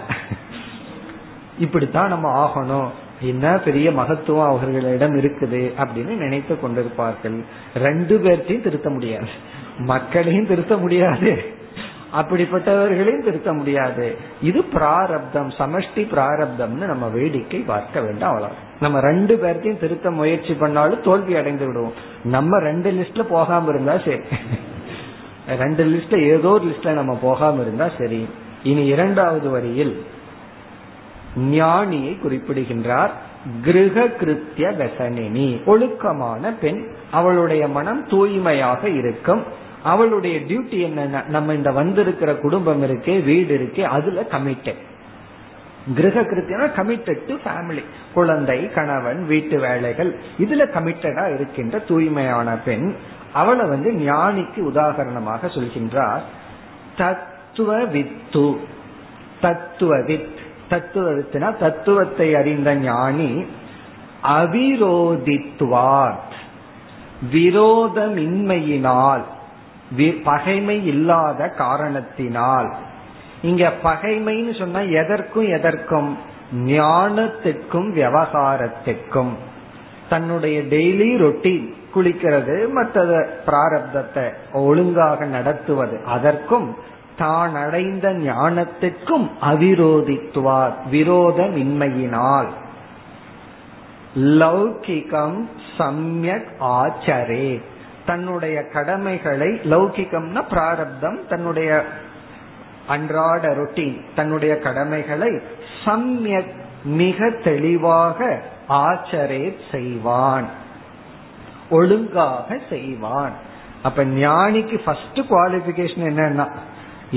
இப்படித்தான் நம்ம ஆகணும். என்ன பெரிய மகத்துவம் அவர்களிடம் இருக்குது அப்படின்னு நினைத்து கொண்டிருப்பார்கள். ரெண்டு பேர்த்தையும் திருத்த முடியாது. மக்களையும் திருத்த முடியாது. அப்படிப்பட்டவர்களையும் திருத்த முடியாது. இது பிராரப்தம் சமஷ்டி பிராரப்தம்னு நம்ம வேடிக்கை பார்க்க வேண்டாம் அவ்வளவு நம்ம ரெண்டு பேர்த்தையும் திருத்த முயற்சி பண்ணாலும் தோல்வி அடைந்து விடுவோம். நம்ம ரெண்டு லிஸ்ட்ல போகாம இருந்தா சரி. ரெண்டு லிஸ்ட்ல ஏதோ ஒரு லிஸ்ட்ல நம்ம போகாம இருந்தா சரி. இனி இரண்டாவது வரியில் ஞானியை குறிப்பிடுகின்றார். கிரக கிருத்திய வெசனினி. ஒழுக்கமான பெண். அவளுடைய மனம் தூய்மையாக இருக்கும். அவளுடைய டியூட்டி என்னன்னா நம்ம இந்த வந்திருக்கிற குடும்பம் இருக்கே வீடு இருக்கே அதுல கமிட்டட் கிரக கிருத்தினா கமிட்டட் டு ஃபேமிலி குழந்தை கணவன் வீட்டு வேலைகள் இதுல கமிட்டடா இருக்கின்ற தூய்மையான பெண் அவளை வந்து ஞானிக்கு உதாகரணமாக சொல்கின்றார். தத்துவ வித்து. தத்துவ வித். தத்துவ வித்துனா தத்துவத்தை அறிந்த ஞானி அவிரோதித்துவார் விரோதமின்மையினால். பகைமை இல்லாத காரணத்தினால். இங்க பகைமைன்னு சொன்னா எதற்கும் எதற்கும் ஞானத்திற்கும் விவகாரத்திற்கும். தன்னுடைய டெய்லி ரொட்டீன் குளிக்கிறது மற்ற பிராரப்தத்தை ஒழுங்காக நடத்துவது. அதற்கும் தான் அடைந்த ஞானத்திற்கும் அவிரோதித்துவார் விரோதமின்மையினால். லௌகிகம் சம்யக் ஆச்சரே. தன்னுடைய கடமைகளை லௌகிகம்னா பிராரப்தம் தன்னுடைய அன்றாட ரொட்டீன் தன்னுடைய கடமைகளை சம்யக் மிக தெளிவாக ஆச்சரே செய்வான் ஒழுங்காக செய்வான். அப்ப ஞானிக்கு ஃபர்ஸ்ட் குவாலிபிகேஷன் என்னன்னா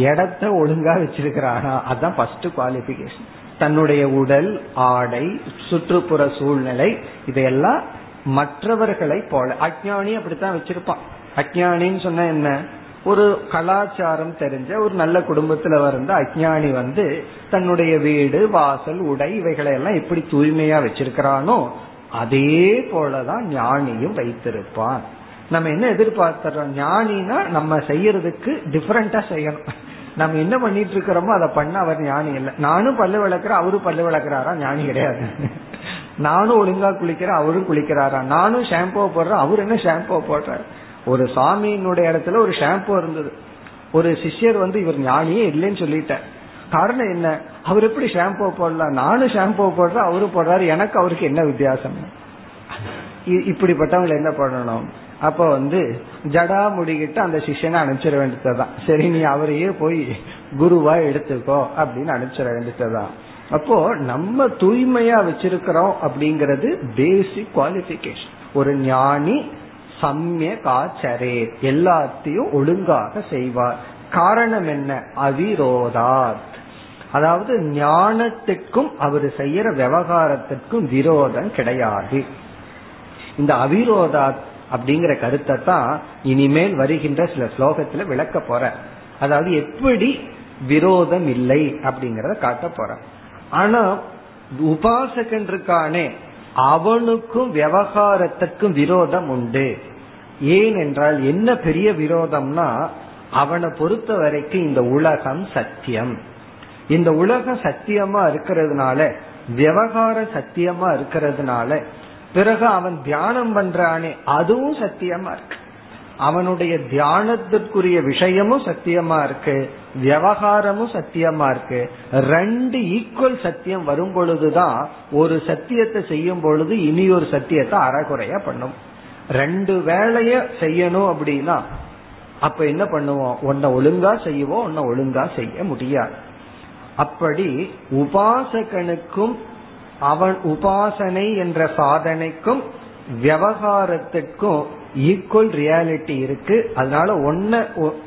இடத்த ஒழுங்கா வச்சிருக்கிறானா அதான் ஃபர்ஸ்ட் குவாலிபிகேஷன் தன்னுடைய உடல் ஆடை சுற்றுப்புற சூழ்நிலை இதையெல்லாம் மற்றவர்களை போல. அஜானி அப்படித்தான் வச்சிருப்பான். அஜானின்னு சொன்ன என்ன? ஒரு கலாச்சாரம் தெரிஞ்ச ஒரு நல்ல குடும்பத்துல வந்த அஜானி வந்து தன்னுடைய வீடு வாசல் உடை இவைகளை எல்லாம் எப்படி தூய்மையா வச்சிருக்கிறானோ அதே போலதான் ஞானியும் வைத்திருப்பான். நம்ம என்ன எதிர்பார்த்துறோம்? ஞானினா நம்ம செய்யறதுக்கு டிஃபரெண்டா செய்யணும். நம்ம என்ன பண்ணிட்டு இருக்கிறோமோ அதை பண்ண அவர் ஞானி இல்லை. நானும் பல்லு விளக்குற அவரும் பல்லு விளக்குறாரா? ஞானி கிடையாது. நானும் ஒழுங்கா குளிக்கிறேன் அவரும் குளிக்கிறாரா? நானும் ஷாம்போ போடுறேன் அவர் என்ன ஷாம்போ போடுறாரு? ஒரு சாமியினுடைய இடத்துல ஒரு ஷாம்பூ இருந்தது. ஒரு சிஷ்யர் வந்து இவர் ஞானியே இல்லைன்னு சொல்லிட்டார். காரணம் என்ன? அவர் எப்படி ஷாம்போ போடலாம் நானும் ஷாம்போ போடுறேன் அவரும் போடுறாரு. எனக்கு அவருக்கு என்ன வித்தியாசம்? இப்படிப்பட்டவங்களை என்ன பண்ணணும்? அப்ப வந்து ஜடா முடிகிட்டு அந்த சிஷ்யனை அனுப்பிச்சிட வேண்டியதுதான். சரி நீ அவரையே போய் குருவா எடுத்துக்கோ அப்படின்னு அனுப்பிச்சிட வேண்டியதுதான். அப்போ நம்ம தூய்மையா வச்சிருக்கிறோம் அப்படிங்கறது பேசிக் குவாலிபிகேஷன் ஒரு ஞானி சமயகாச்சரே எல்லாத்தையும் ஒழுங்காக செய்வார். காரணம் என்ன? அவிரோதாத் அதாவது ஞானத்துக்கும் அவர் செய்யற விவகாரத்திற்கும் விரோதம் கிடையாது. இந்த அவிரோதாத் அப்படிங்கிற கருத்தை தான் இனிமேல் வருகின்ற சில ஸ்லோகத்துல விளக்க போற அதாவது எப்படி விரோதம் இல்லை அப்படிங்கறத காட்ட போற ஆனா உபாசகன் இருக்கானே அவனுக்கும் விவகாரத்துக்கும் விரோதம் உண்டு. ஏன் என்றால் என்ன பெரிய விரோதம்னா அவனை பொறுத்த வரைக்கும் இந்த உலகம் சத்தியம். இந்த உலகம் சத்தியமா இருக்கிறதுனால விவகாரம் சத்தியமா இருக்கிறதுனால பிறகு அவன் தியானம் பண்றானே அதுவும் சத்தியமா இருக்கு. அவனுடைய தியானத்திற்குரிய விஷயமும் சத்தியமா இருக்கு விவகாரமும் சத்தியமா இருக்கு. ரெண்டு ஈக்குவல் சத்தியம் வரும் பொழுதுதான் ஒரு சத்தியத்தை செய்யும் பொழுது இனி ஒரு சத்தியத்தை அறகுறையா பண்ணும். ரெண்டு வேலைய செய்யணும் அப்படின்னா அப்ப என்ன பண்ணுவோம்? ஒன்ன ஒழுங்கா செய்வோம் ஒன்ன ஒழுங்கா செய்ய முடியாது. அப்படி உபாசகனுக்கும் அவன் உபாசனை என்ற சாதனைக்கும் விவகாரத்திற்கும் ஈக்குவல் ரியாலிட்டி இருக்கு. அதனால ஒன்ன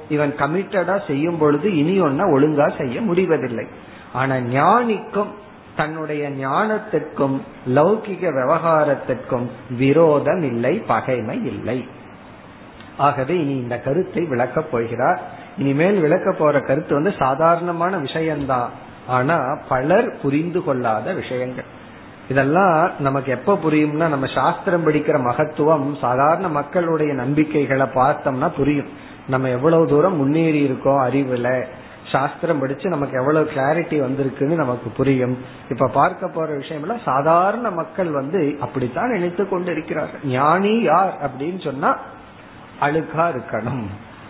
இவன் கமிட்டடா செய்யும் பொழுது இனி ஒன்ன ஒழுங்கா செய்ய முடிவதில்லை. ஆனா ஞானிக்கும் தன்னுடைய ஞானத்திற்கும் லௌகிக விவகாரத்திற்கும் விரோதம் இல்லை பகைமை இல்லை. ஆகவே இனி இந்த கருத்தை விளக்கப் போகிறார். இனிமேல் விளக்க போற கருத்து வந்து சாதாரணமான விஷயம்தான். ஆனா பலர் புரிந்து கொள்ளாத விஷயங்கள். இதெல்லாம் நமக்கு எப்ப புரியும்னா நம்ம சாஸ்திரம் படிக்கிற மகத்துவம் சாதாரண மக்களுடைய நம்பிக்கைகளை பார்த்தோம்னா புரியும். நம்ம எவ்வளவு தூரம் முன்னேறி இருக்கோம் அறிவுல சாஸ்திரம் படிச்சு நமக்கு எவ்வளவு கிளாரிட்டி வந்திருக்குன்னு நமக்கு புரியும். இப்ப பார்க்க போற விஷயம் எல்லாம் சாதாரண மக்கள் வந்து அப்படித்தான் நினைத்து கொண்டு இருக்கிறார்கள் ஞானி யார் அப்படின்னு சொன்னா அழுக்கா இருக்கணும்.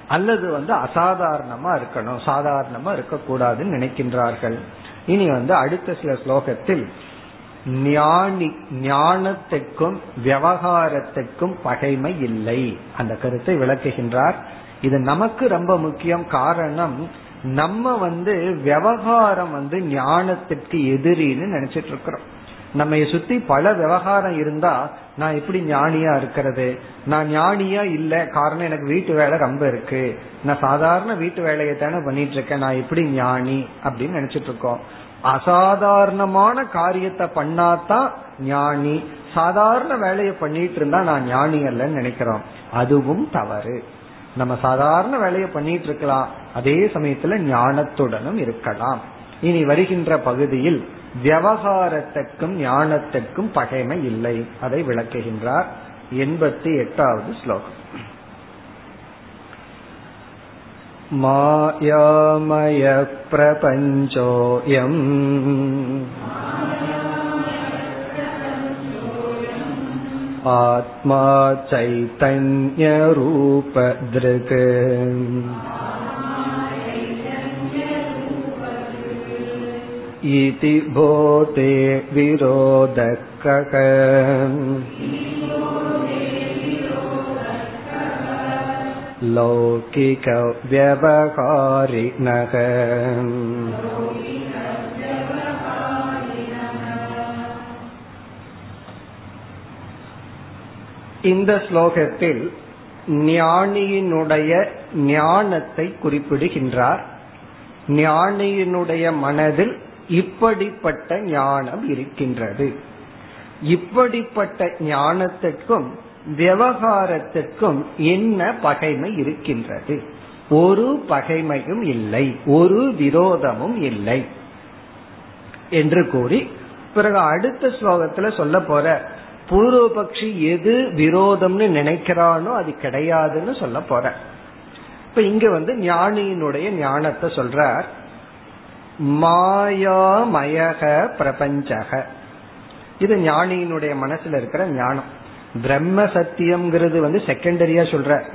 அல்லது வந்து அசாதாரணமா இருக்கணும். சாதாரணமா இருக்கக்கூடாதுன்னு நினைக்கின்றார்கள். இனி வந்து அடுத்த சில ஸ்லோகத்தில் ஞானி ஞானத்துக்கும் விவகாரத்துக்கும் பகைமை இல்லை. அந்த கருத்தை விளக்குகின்றார். இது நமக்கு ரொம்ப முக்கியம். காரணம் நம்ம வந்து விவகாரம் வந்து ஞானத்திற்கு எதிரின்னு நினைச்சிட்டு இருக்கிறோம் நம்ம சுத்தி பல விவகாரம் இருந்தா நான் எப்படி ஞானியா இருக்கிறது? நான் ஞானியா இல்ல. காரணம் எனக்கு வீட்டு வேலை ரொம்ப இருக்கு. நான் சாதாரண வீட்டு வேலையை தானே பண்ணிட்டு இருக்கேன் நான் எப்படி ஞானி அப்படின்னு நினைச்சிட்டு இருக்கோம் அசாதாரணமான காரியத்தை பண்ணாதான் ஞானி. சாதாரண வேலையை பண்ணிட்டு இருந்தா நான் ஞானி அல்லன்னு நினைக்கிறோம். அதுவும் தவறு. நம்ம சாதாரண வேலையை பண்ணிட்டு இருக்கலாம். அதே சமயத்துல ஞானத்துடனும் இருக்கலாம். இனி வருகின்ற பகுதியில் விவகாரத்திற்கும் ஞானத்துக்கும் பகைமை இல்லை. அதை விளக்குகின்றார் எண்பத்தி எட்டாவது ஸ்லோகம். मायामयप्रपञ्चोऽयम् आत्मा चैतन्यरूपदृक् इति भोते विरोधकः लौकिकव्यवहारिणः இந்த ஸ்லோகத்தில் ஞானியினுடைய ஞானத்தை குறிப்பிடுகின்றார் ஞானியினுடைய மனதில் இப்படிப்பட்ட ஞானம் இருக்கின்றது இப்படிப்பட்ட ஞானத்திற்கும் விவகாரத்துக்கும் என்ன பகைமை இருக்கின்றது? ஒரு பகைமையும் இல்லை ஒரு விரோதமும் இல்லை என்று கூறி பிறகு அடுத்த ஸ்லோகத்துல சொல்ல போற பூர்வபக்ஷி எது விரோதம்னு நினைக்கிறானோ அது கிடையாதுன்னு சொல்ல போற. இப்ப இங்க வந்து ஞானியினுடைய ஞானத்தை சொல்றார். மாயாமயக பிரபஞ்சக. இது ஞானியினுடைய மனசுல இருக்கிற ஞானம். பிரம்ம சத்தியம்ங்கிறது வந்து செகண்டரியா சொல்ற.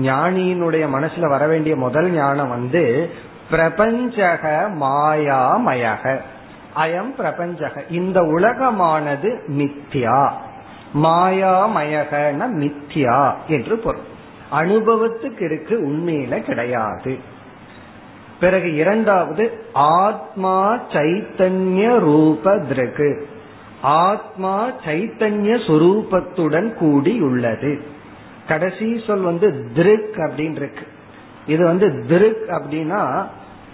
ஞானியினுடைய மனசுல வர வேண்டிய முதல் ஞானம் வந்து பிரபஞ்சக மாயாமயக. அயம் பிரபஞ்சக. இந்த உலகமானது மித்யா. மாயாமயகன மித்யா என்று பொருள். அனுபவத்துக்கு இருக்கு உண்மையில கிடையாது. பிறகு இரண்டாவது ஆத்மா சைத்தன்ய ரூப திருகு. ஆத்மா சைத்தன்ய சுரூபத்துடன் கூடி உள்ளது கடைசி சொல் வந்து திருக் அப்படின்னு இருக்கு இது வந்து திருக் அப்படின்னா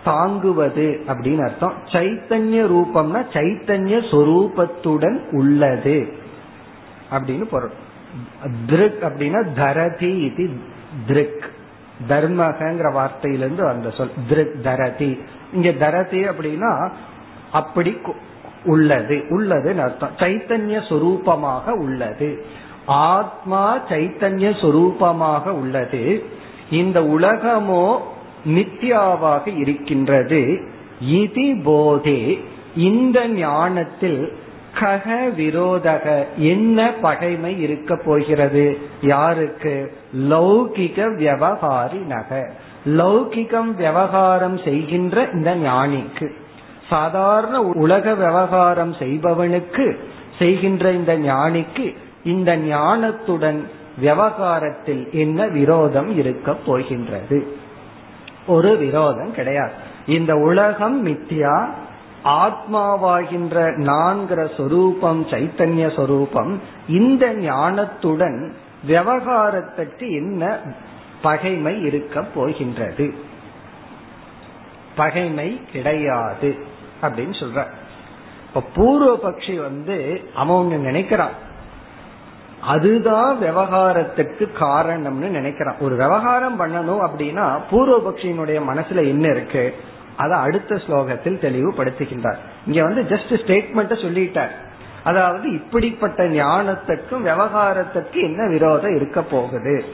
தாங்குவது அப்படின்னு அர்த்தம். சைத்தன்ய ரூபம்னா சைத்தன்ய சொரூபத்துடன் உள்ளது அப்படின்னு பொருள். திருக் அப்படின்னா தரதி இது திருக். தர்மகங்கிற வார்த்தையிலிருந்து அந்த சொல். திருக் தரதி. இங்க தரதி அப்படின்னா அப்படி உள்ளது. உள்ளதுன்னு அர்த்தம். சைத்தன்ய சொரூபமாக உள்ளது. ஆத்மா சைத்தன்ய சொரூபமாக உள்ளது. இந்த உலகமோ நித்யாவாக இருக்கின்றது. இதி போதே. இந்த ஞானத்தில் கக விரோதக. என்ன பகைமை இருக்க போகிறது? யாருக்கு? லௌகிக விவகாரி நக லௌகிகம் விவகாரம் செய்கின்ற இந்த ஞானிக்கு. சாதாரண உலக விவகாரம் செய்பவனுக்கு செய்கின்ற இந்த ஞானிக்கு இந்த ஞானத்துடன் விவகாரத்தில் என்ன விரோதம் இருக்க போகின்றது? ஒரு விரோதம் கிடையாது. இந்த உலகம் மித்தியா ஆத்மாவாகின்ற நான்கிற சொரூபம் சைத்தன்ய சொரூபம் இந்த ஞானத்துடன் விவகாரத்திற்கு என்ன பகைமை இருக்க போகின்றது? பகைமை கிடையாது. அப்படின்னு சொல்ற. இப்ப பூர்வ பக்ஷி வந்து அவன் ஒண்ணு நினைக்கிறான். அதுதான் விவகாரத்துக்கு காரணம்னு நினைக்கிறான். ஒரு விவகாரம் பண்ணணும் அப்படின்னா பூர்வபக்ஷியினுடைய மனசுல என்ன இருக்கு? அதை அடுத்த ஸ்லோகத்தில் தெளிவுபடுத்துகின்றார். இங்க வந்து ஜஸ்ட் ஸ்டேட்மெண்ட் சொல்லிட்டார். அதாவது இப்படிப்பட்ட ஞானத்துக்கும் விவகாரத்துக்கு என்ன விரோதம் இருக்க போகுது?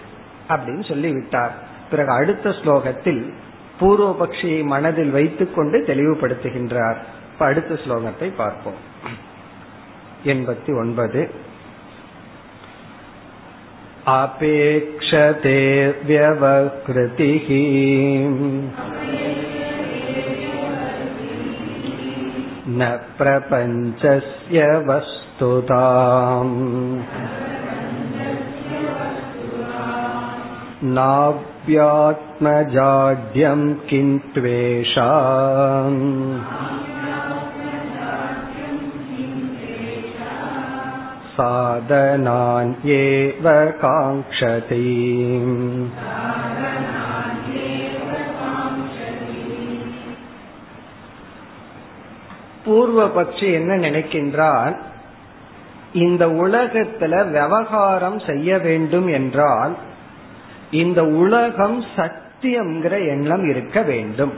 அப்படின்னு சொல்லிவிட்டார். பிறகு அடுத்த ஸ்லோகத்தில் பூர்வபக்ஷியை மனதில் வைத்துக்கொண்டு தெளிவுபடுத்துகின்றார் இப்ப அடுத்த ஸ்லோகத்தை பார்ப்போம் எண்பத்தி ஒன்பது अपेक्षते व्यवकृतिः न प्रपञ्चस्य वस्तुताम् माप्यात्मजाड्यं किं त्वेषा साधनान्येव काङ्क्षति பூர்வ பட்சி என்ன நினைக்கின்றால் இந்த உலகத்துல விவகாரம் செய்ய வேண்டும் என்றால் இந்த உலகம் சத்தியம்ங்கிற எண்ணம் இருக்க வேண்டும்.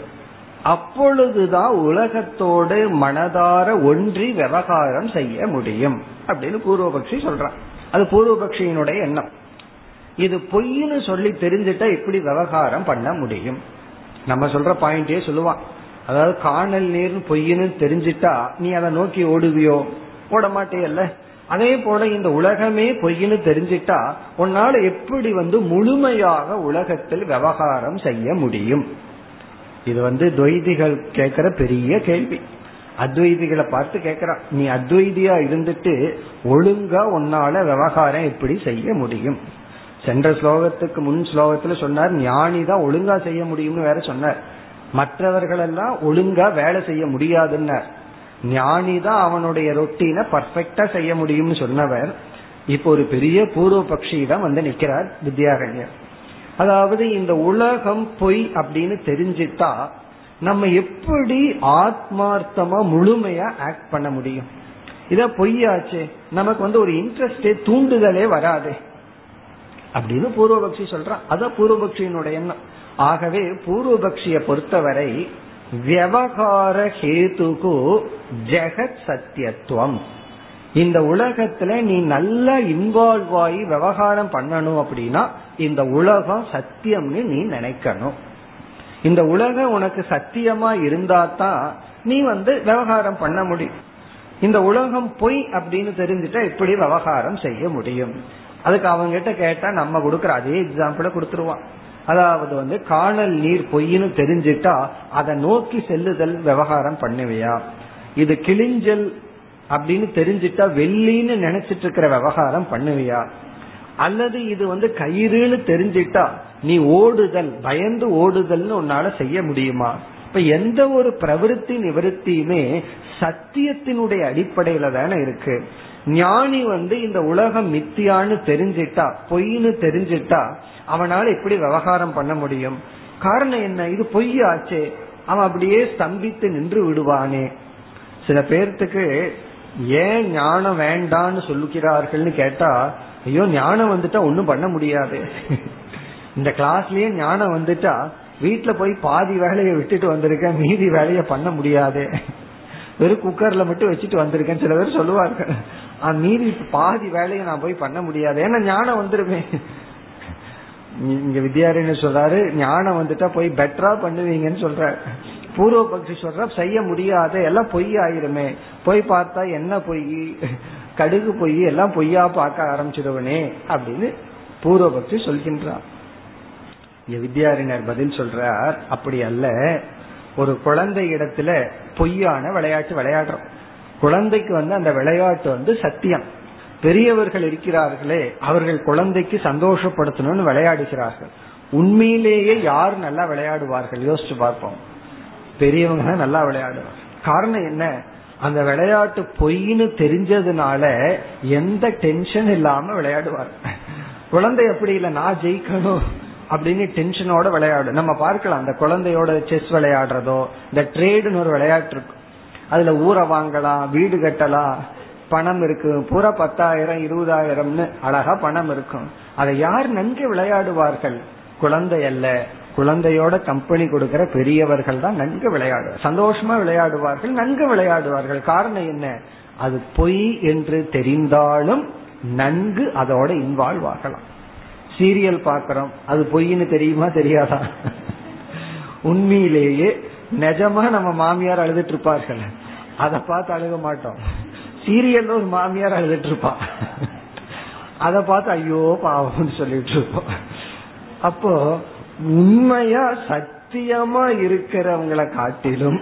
அப்பொழுதுதான் உலகத்தோடு மனதார ஒன்றி விவகாரம் செய்ய முடியும் அப்படின்னு பூர்வபக்ஷி சொல்றான். அது பூர்வபக்ஷியினுடைய எண்ணம். இது பொய்னு சொல்லி தெரிஞ்சுட்டா இப்படி விவகாரம் பண்ண முடியும். நம்ம சொல்ற பாயிண்டே சொல்லுவான். அதாவது காணல் நீர் பொய்னு தெரிஞ்சிட்டா நீ அதை நோக்கி ஓடுவியோ? ஓட மாட்டேயல்ல அதே போல இந்த உலகமே பொய்னு தெரிஞ்சிட்டா உன்னால எப்படி வந்து முழுமையாக உலகத்தில் விவகாரம் செய்ய முடியும்? இது வந்து துவைதிகள் கேட்கிற பெரிய கேள்வி. அத்வைதிகளை பார்த்து கேட்கிறான் நீ அத்வைதியா இருந்துட்டு ஒழுங்கா உன்னால விவகாரம் எப்படி செய்ய முடியும்? சென்ற ஸ்லோகத்துக்கு முன் ஸ்லோகத்துல சொன்னார் ஞானி தான் ஒழுங்கா செய்ய முடியும்னு வேற சொன்னார். மற்றவர்கள் எல்லாம் ஒழுங்கா வேலை செய்ய முடியாதுன்னார். ஞானி தான் அவனுடைய ரொட்டீனை பர்ஃபெக்டா செய்ய முடியும்னு சொன்னவர். இப்போ ஒரு பெரிய பூர்வ பக்ஷியிடம் வந்து நிக்கிறார் வித்யாரண்யர் அதாவது இந்த உலகம் பொய் அப்படின்னு தெரிஞ்சிட்டா நம்ம எப்படி ஆத்மார்த்தமா முழுமையா ஆக்ட் பண்ண முடியும்? இத பொய்யாச்சு. நமக்கு வந்து ஒரு இன்ட்ரெஸ்டே தூண்டுதலே வராது. அப்படின்னு பூர்வபக்ஷி சொல்றான். அதான் பூர்வபக்ஷியினுடைய எண்ணம். ஆகவே பூர்வபக்ஷிய பொறுத்தவரை வியவகார ஹேதுகு ஜெகத் சத்தியத்துவம். இந்த உலகத்துல நீ நல்லா இன்வால்வ் ஆகி விவகாரம் பண்ணணும் அப்படின்னா இந்த உலகம் சத்தியம்னு நீ நினைக்கணும். இந்த உலகம் உனக்கு சத்தியமா இருந்தா தான் நீ வந்து விவகாரம் பண்ண முடியும். இந்த உலகம் பொய் அப்படின்னு தெரிஞ்சுட்டா எப்படி விவகாரம் செய்ய முடியும். அதுக்கு அவங்க கிட்ட கேட்டா நம்ம கொடுக்கற அதே எக்ஸாம்பிள கொடுத்துருவான். அதாவது வந்து காணல் நீர் பொய்னு தெரிஞ்சிட்டா அதை நோக்கி செல்லுதல் விவகாரம் பண்ணுவியா? இது கிழிஞ்சல் அப்படின்னு தெரிஞ்சிட்டா வெள்ளின்னு நினைச்சிட்டு இருக்கிற விவகாரம் பண்ணுவியா? அல்லது இது வந்து கயிறுன்னு தெரிஞ்சிட்டா நீ ஓடுதல் பயந்து ஓடுதல்னு உன்னால செய்ய முடியுமா? இப்ப எந்த ஒரு பிரவருத்தி நிவர்த்தியுமே சத்தியத்தினுடைய அடிப்படையில தானே இருக்கு. ஞானி வந்து இந்த உலகம் மித்தியான்னு தெரிஞ்சிட்டா பொய்னு தெரிஞ்சிட்டா அவனால எப்படி விவகாரம் பண்ண முடியும். காரணம் என்ன? இது பொய் அவன் அப்படியே ஸ்தம்பித்து நின்று விடுவானே. சில பேர்த்துக்கு ஏன் ஞானம் வேண்டான்னு சொல்லுகிறார்கள்னு கேட்டா ஐயோ ஞானம் வந்துட்டா ஒன்னும் பண்ண முடியாது. இந்த கிளாஸ்லயே ஞானம் வந்துட்டா வீட்டுல போய் பாதி வேலையை விட்டுட்டு வந்திருக்கேன் மீதி வேலையை பண்ண முடியாது. வெறும் குக்கர்ல மட்டும் வச்சுட்டு வந்திருக்கேன் சில பேர் சொல்லுவார்கள். மீதி பாதி வேலையை நான் போய் பண்ண முடியாது. ஏன்னா ஞானம் வந்துருமே. இங்க வித்யாரண்யர் சொல்றாரு ஞானம் வந்துட்டா போய் பெட்டரா பண்ணுவீங்கன்னு சொல்ற பூர்வ பக்தி சொல்ற செய்ய முடியாத எல்லாம் பொய் ஆயிருமே. போய் பார்த்தா என்ன பொய்? கடுகு பொய் எல்லாம் பொய்யா பார்க்க ஆரம்பிச்சிடுவனே அப்படின்னு பூர்வ பக்தி சொல்கின்றார் இங்க பதில் சொல்றார் அப்படி அல்ல. ஒரு குழந்தை இடத்துல பொய்யான விளையாட்டு விளையாடுறோம். குழந்தைக்கு வந்து அந்த விளையாட்டு வந்து சத்தியம். பெரியவர்கள் இருக்கிறார்களே அவர்கள் குழந்தைக்கு சந்தோஷப்படுத்தணும்னு விளையாடுகிறார்கள். உண்மையிலேயே யார் நல்லா விளையாடுவார்கள்? யோசிச்சு பார்ப்போம். பெரியவங்க தான் நல்லா விளையாடுவார் காரணம் என்ன? அந்த விளையாட்டு பொய்னு தெரிஞ்சதுனால எந்த டென்ஷன் இல்லாம விளையாடுவார். குழந்தை எப்படி இல்லை நான் ஜெயிக்கணும் அப்படின்னு டென்ஷனோட விளையாடும் நம்ம பார்க்கலாம் அந்த குழந்தையோட செஸ் விளையாடுறதோ இந்த ட்ரேடுன்னு ஒரு விளையாட்டு இருக்கும். அதுல ஊரை வாங்கலாம் வீடு கட்டலாம் பணம் இருக்கு. பூரா பத்தாயிரம் இருபதாயிரம்னு அழகா பணம் இருக்கும். அதை யார் நன்கு விளையாடுவார்கள்? குழந்தை அல்ல. குழந்தையோட கம்பெனி கொடுக்கிற பெரியவர்கள் தான் நன்கு விளையாடுவார் சந்தோஷமா விளையாடுவார்கள் நன்கு விளையாடுவார்கள். காரணம் என்ன? அது பொய் என்று தெரிந்தாலும் நன்கு அதோட இன்வால்வ் ஆகலாம் சீரியல் பாக்கிறோம் அது பொய்ன்னு தெரியுமா தெரியாதா? உண்மையிலேயே நிஜமா நம்ம மாமியார் அழுதுட்டு இருப்பார்கள். அதை பார்த்து அழுக மாட்டோம். சீரியல்ல ஒரு மாமியார் அழுதுட்டு இருப்பா அத பார்த்து ஐயோ பாவம்னு சொல்லிட்டு இருப்போம் அப்போ உண்மையா சத்தியமா இருக்கிறவங்களை காட்டிலும்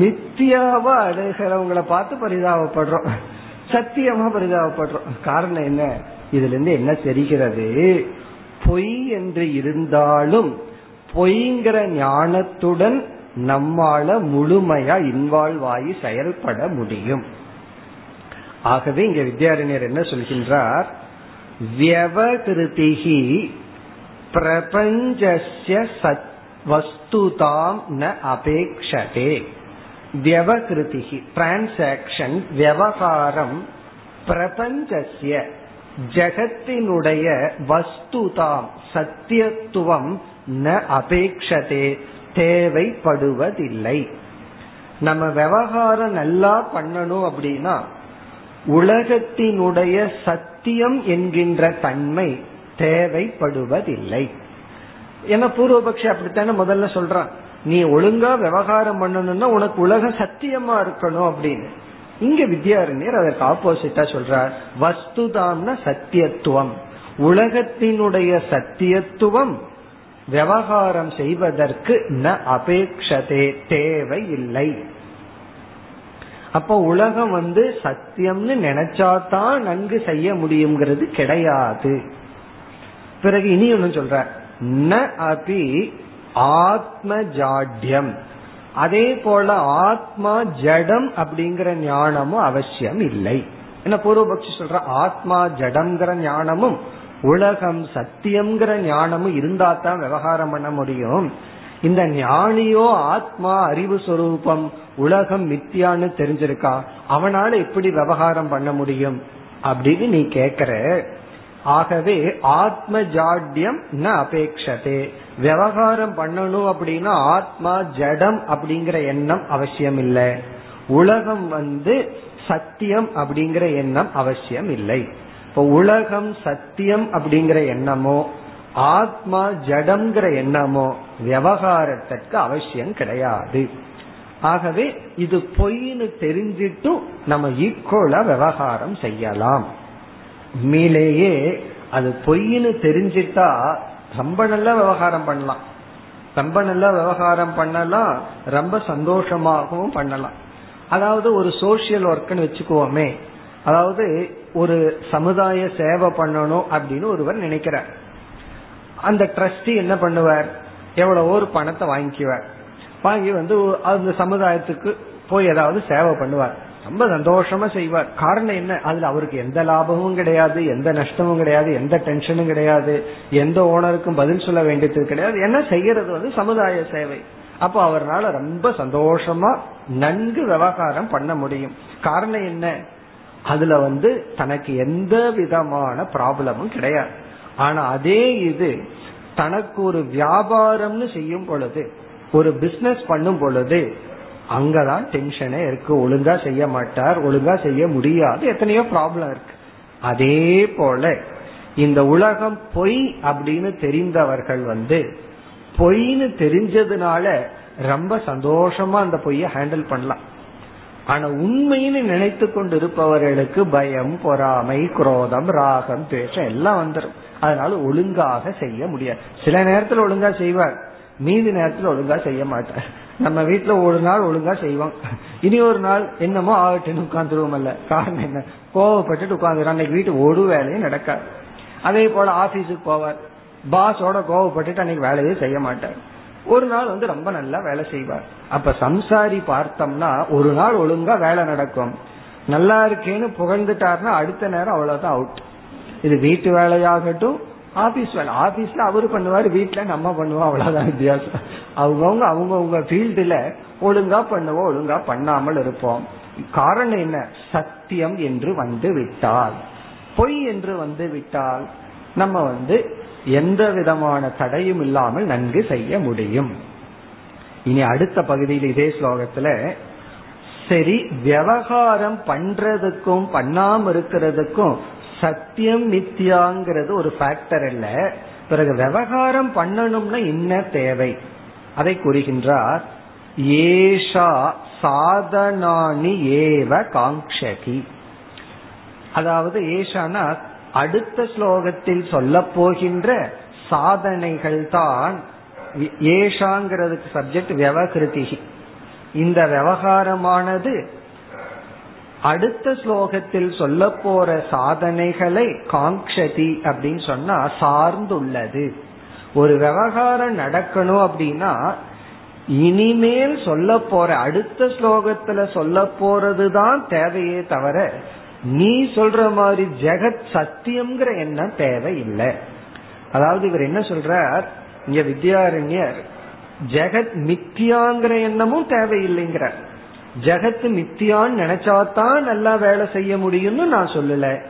மித்தியாவா அழுகிறவங்களை பார்த்து பரிதாபப்படுறோம். சத்தியமா பரிதாபப்படுறோம். காரணம் என்ன? இதுல இருந்து என்ன தெரிகிறது? பொய் என்று இருந்தாலும் பொய்ங்கிற ஞானத்துடன் நம்மால முழுமையா இன்வால்வ் ஆகி செயல்பட முடியும். ஆகவே இங்க வித்யாரண்யர் என்ன சொல்கின்றார்? வியவகிருதிகி பிரபஞ்சஸ்ய சத் வஸ்துதாம் ந அபேக்ஷதே. வியவகிருதிகி டிரான்சாக்சன் விவகாரம் பிரபஞ்சஸ்ய ஜகத்தினுடைய வஸ்துதாம் சத்தியத்துவம் ந அபேக்ஷதே தேவைப்படுவதில்லை. நம்ம விவகாரம் நல்லா பண்ணணும் அப்படின்னா உலகத்தினுடைய சத்தியம் என்கின்ற தன்மை தேவைப்படுவதில்லை. என பூர்வபக்ஷி அப்படித்தானே முதல்ல சொல்றான். நீ ஒழுங்கா விவகாரம் பண்ணணும்னா உனக்கு உலகம் சத்தியமா இருக்கணும் அப்படின்னு. இங்க வித்யாரண்யர் அதற்கு ஆப்போசிட்டா சொல்றார். வஸ்துதாம்னா சத்தியத்துவம். உலகத்தினுடைய சத்தியத்துவம் விவகாரம் செய்வதற்கு ந அபேக்ஷதே தேவை இல்லை அப்போ உலகம் வந்து சத்தியம்னு நினைச்சாதான் நன்கு செய்ய முடியுங்கிறது கிடையாது. பிறகு இனி ஒன்னு சொல்ற. ந அபி ஆத்ம ஜாட்யம் அதே போல ஆத்மா ஜடம் அப்படிங்கிற ஞானமும் அவசியம் இல்லை. என்ன பூர்வபக்ஷி சொல்ற? ஆத்மா ஜடம்ங்கிற ஞானமும் உலகம் சத்தியம்ங்கிற ஞானமும் இருந்தா தான் விவகாரம் பண்ண முடியும். இந்த ஞானியோ ஆத்மா அறிவு சொரூபம் உலகம் மித்தியான்னு தெரிஞ்சிருக்கா? அவனால எப்படி விவகாரம் பண்ண முடியும்? அப்படின்னு நீ கேக்குற. ஆகவே ஆத்ம ஜாட்யம் ந அபேக்ஷதே. விவகாரம் பண்ணணும் அப்படின்னா ஆத்மா ஜடம் அப்படிங்கிற எண்ணம் அவசியம் இல்லை உலகம் வந்து சத்தியம் அப்படிங்கிற எண்ணம் அவசியம் இல்லை இப்போ உலகம் சத்தியம் அப்படிங்கிற எண்ணமோ ஆத்மா ஜடம்ங்கிற எண்ணமோ விவகாரத்திற்கு அவசியம் கிடையாது. ஆகவே இது பொய்னு தெரிஞ்சிட்டும் நம்ம ஈக்குவலா விவகாரம் செய்யலாம். உண்மையிலேயே அது பொய்னு தெரிஞ்சிட்டா ரொம்ப நல்லா விவகாரம் பண்ணலாம். ரொம்ப நல்லா விவகாரம் பண்ணலாம் ரொம்ப சந்தோஷமாகவும் பண்ணலாம். அதாவது ஒரு சோசியல் ஒர்க்னு வச்சுக்குவோமே அதாவது ஒரு சமுதாய சேவை பண்ணணும் அப்படின்னு ஒருவர் நினைக்கிறார். அந்த ட்ரஸ்டி என்ன பண்ணுவார்? எவ்வளவோ ஒரு பணத்தை வாங்கிக்குவார். வாங்கி வந்து அந்த சமுதாயத்துக்கு போய் ஏதாவது சேவை பண்ணுவார். ரொம்ப சந்தோஷமா செய்வார். காரணம் என்ன? அதுல அவருக்கு எந்த லாபமும் கிடையாது எந்த நஷ்டமும் கிடையாது எந்த டென்ஷனும் கிடையாது எந்த ஓனருக்கும் பதில் சொல்ல வேண்டியது கிடையாது. என்ன செய்யறது வந்து சமுதாய சேவை. அப்போ அவரால் ரொம்ப சந்தோஷமா நன்கு விவகாரம் பண்ண முடியும். காரணம் என்ன? அதுல வந்து தனக்கு எந்த விதமான ப்ராப்ளமும் கிடையாது. ஆனா அதே இது தனக்கு ஒரு வியாபாரம்னு செய்யும் பொழுது ஒரு பிசினஸ் பண்ணும் பொழுது அங்கதான் டென்ஷனே இருக்கு. ஒழுங்கா செய்ய மாட்டார் ஒழுங்கா செய்ய முடியாது. எத்தனையோ ப்ராப்ளம் இருக்கு. அதே போல இந்த உலகம் பொய் அப்படின்னு தெரிந்தவர்கள் வந்து பொய்னு தெரிஞ்சதுனால ரொம்ப சந்தோஷமா அந்த பொய்ய ஹேண்டில் பண்ணலாம். ஆனா உண்மைன்னு நினைத்து கொண்டு இருப்பவர்களுக்கு பயம் பொறாமை குரோதம் ராகம் துவேஷம் எல்லாம் வந்துடும் அதனால ஒழுங்காக செய்ய முடியாது. சில நேரத்துல ஒழுங்கா செய்வார். மீதி நேரத்துல ஒழுங்கா செய்ய மாட்டார். நம்ம வீட்டுல ஒரு நாள் ஒழுங்கா செய்வோம். இனி ஒரு நாள் என்னமோ ஆகட்டுன்னு உட்காந்துருவோம் அல்ல. காரணம் என்ன? கோவப்பட்டுட்டு உட்காந்துரும் அன்னைக்கு வீட்டு ஒரு வேலையும் நடக்காது. அதே போல ஆபீஸுக்கு போவார். பாஸோட கோவப்பட்டுட்டு அன்னைக்கு வேலையே செய்ய மாட்டார். ஒரு நாள் வந்து ரொம்ப நல்லா வேலை செய்வார். அப்ப சம்சாரி பார்த்தோம்னா ஒரு நாள் ஒழுங்கா வேலை நடக்கும். நல்லா இருக்கேன்னு புகழ்ந்துட்டாருன்னா அடுத்த நேரம் அவ்வளவுதான் அவுட் இது வீட்டு வேலையாகட்டும் ஆபீஸ் வேலை. ஆபீஸ்ல அவரு பண்ணுவாரு வீட்டுல நம்ம பண்ணுவோம். அவ்வளவுதான் வித்தியாசம். அவங்கவுங்க அவங்கவுங்க ஃபீல்டுல ஒழுங்கா பண்ணுவோம் ஒழுங்கா பண்ணாமல் இருப்போம். காரணம் என்ன? சத்தியம் என்று வந்து விட்டால். பொய் என்று வந்து விட்டால் நம்ம வந்து எந்த விதமான தடையும் இல்லாமல் நன்கு செய்ய முடியும். இனி அடுத்த பகுதியில் இதே ஸ்லோகத்துல சரி விவகாரம் பண்றதுக்கும் பண்ணாம இருக்கிறதுக்கும் சத்தியம் மித்தியாங்கிறது ஒரு ஃபேக்டர் அல்ல. பிறகு விவகாரம் பண்ணணும்னா என்ன தேவை? அதை கூறுகின்றார் ஏஷா சாதனானி ஏவ காங்ஷகி அதாவது ஏஷானா அடுத்த ஸ்லோகத்தில் சொல்ல போகின்ற சாதனைகள் தான் ஏஷாங்கிறதுக்கு சப்ஜெக்ட் விவகிருதி. இந்த விவகாரமானது அடுத்த ஸ்லோகத்தில் சொல்ல போற சாதனைகளை காங்ஷதி அப்படின்னு சொன்னா சார்ந்துள்ளது. ஒரு விவகாரம் நடக்கணும் அப்படின்னா இனிமேல் சொல்ல போற அடுத்த ஸ்லோகத்துல சொல்ல போறதுதான் தேவையே தவிர நீ சொல்ற மாதிரி ஜெகத் சத்தியம்ங்கிற எண்ணம் தேவை இல்லை அதாவது இவர் என்ன சொல்றார்? இங்க வித்யாரண்யர் ஜெகத் மித்தியாங்கிற எண்ணமும் தேவையில்லைங்கிறார். ஜெகத் மித்தியான்னு நினைச்சாதான் நல்லா வேலை செய்ய முடியும்னு நான் சொல்லல.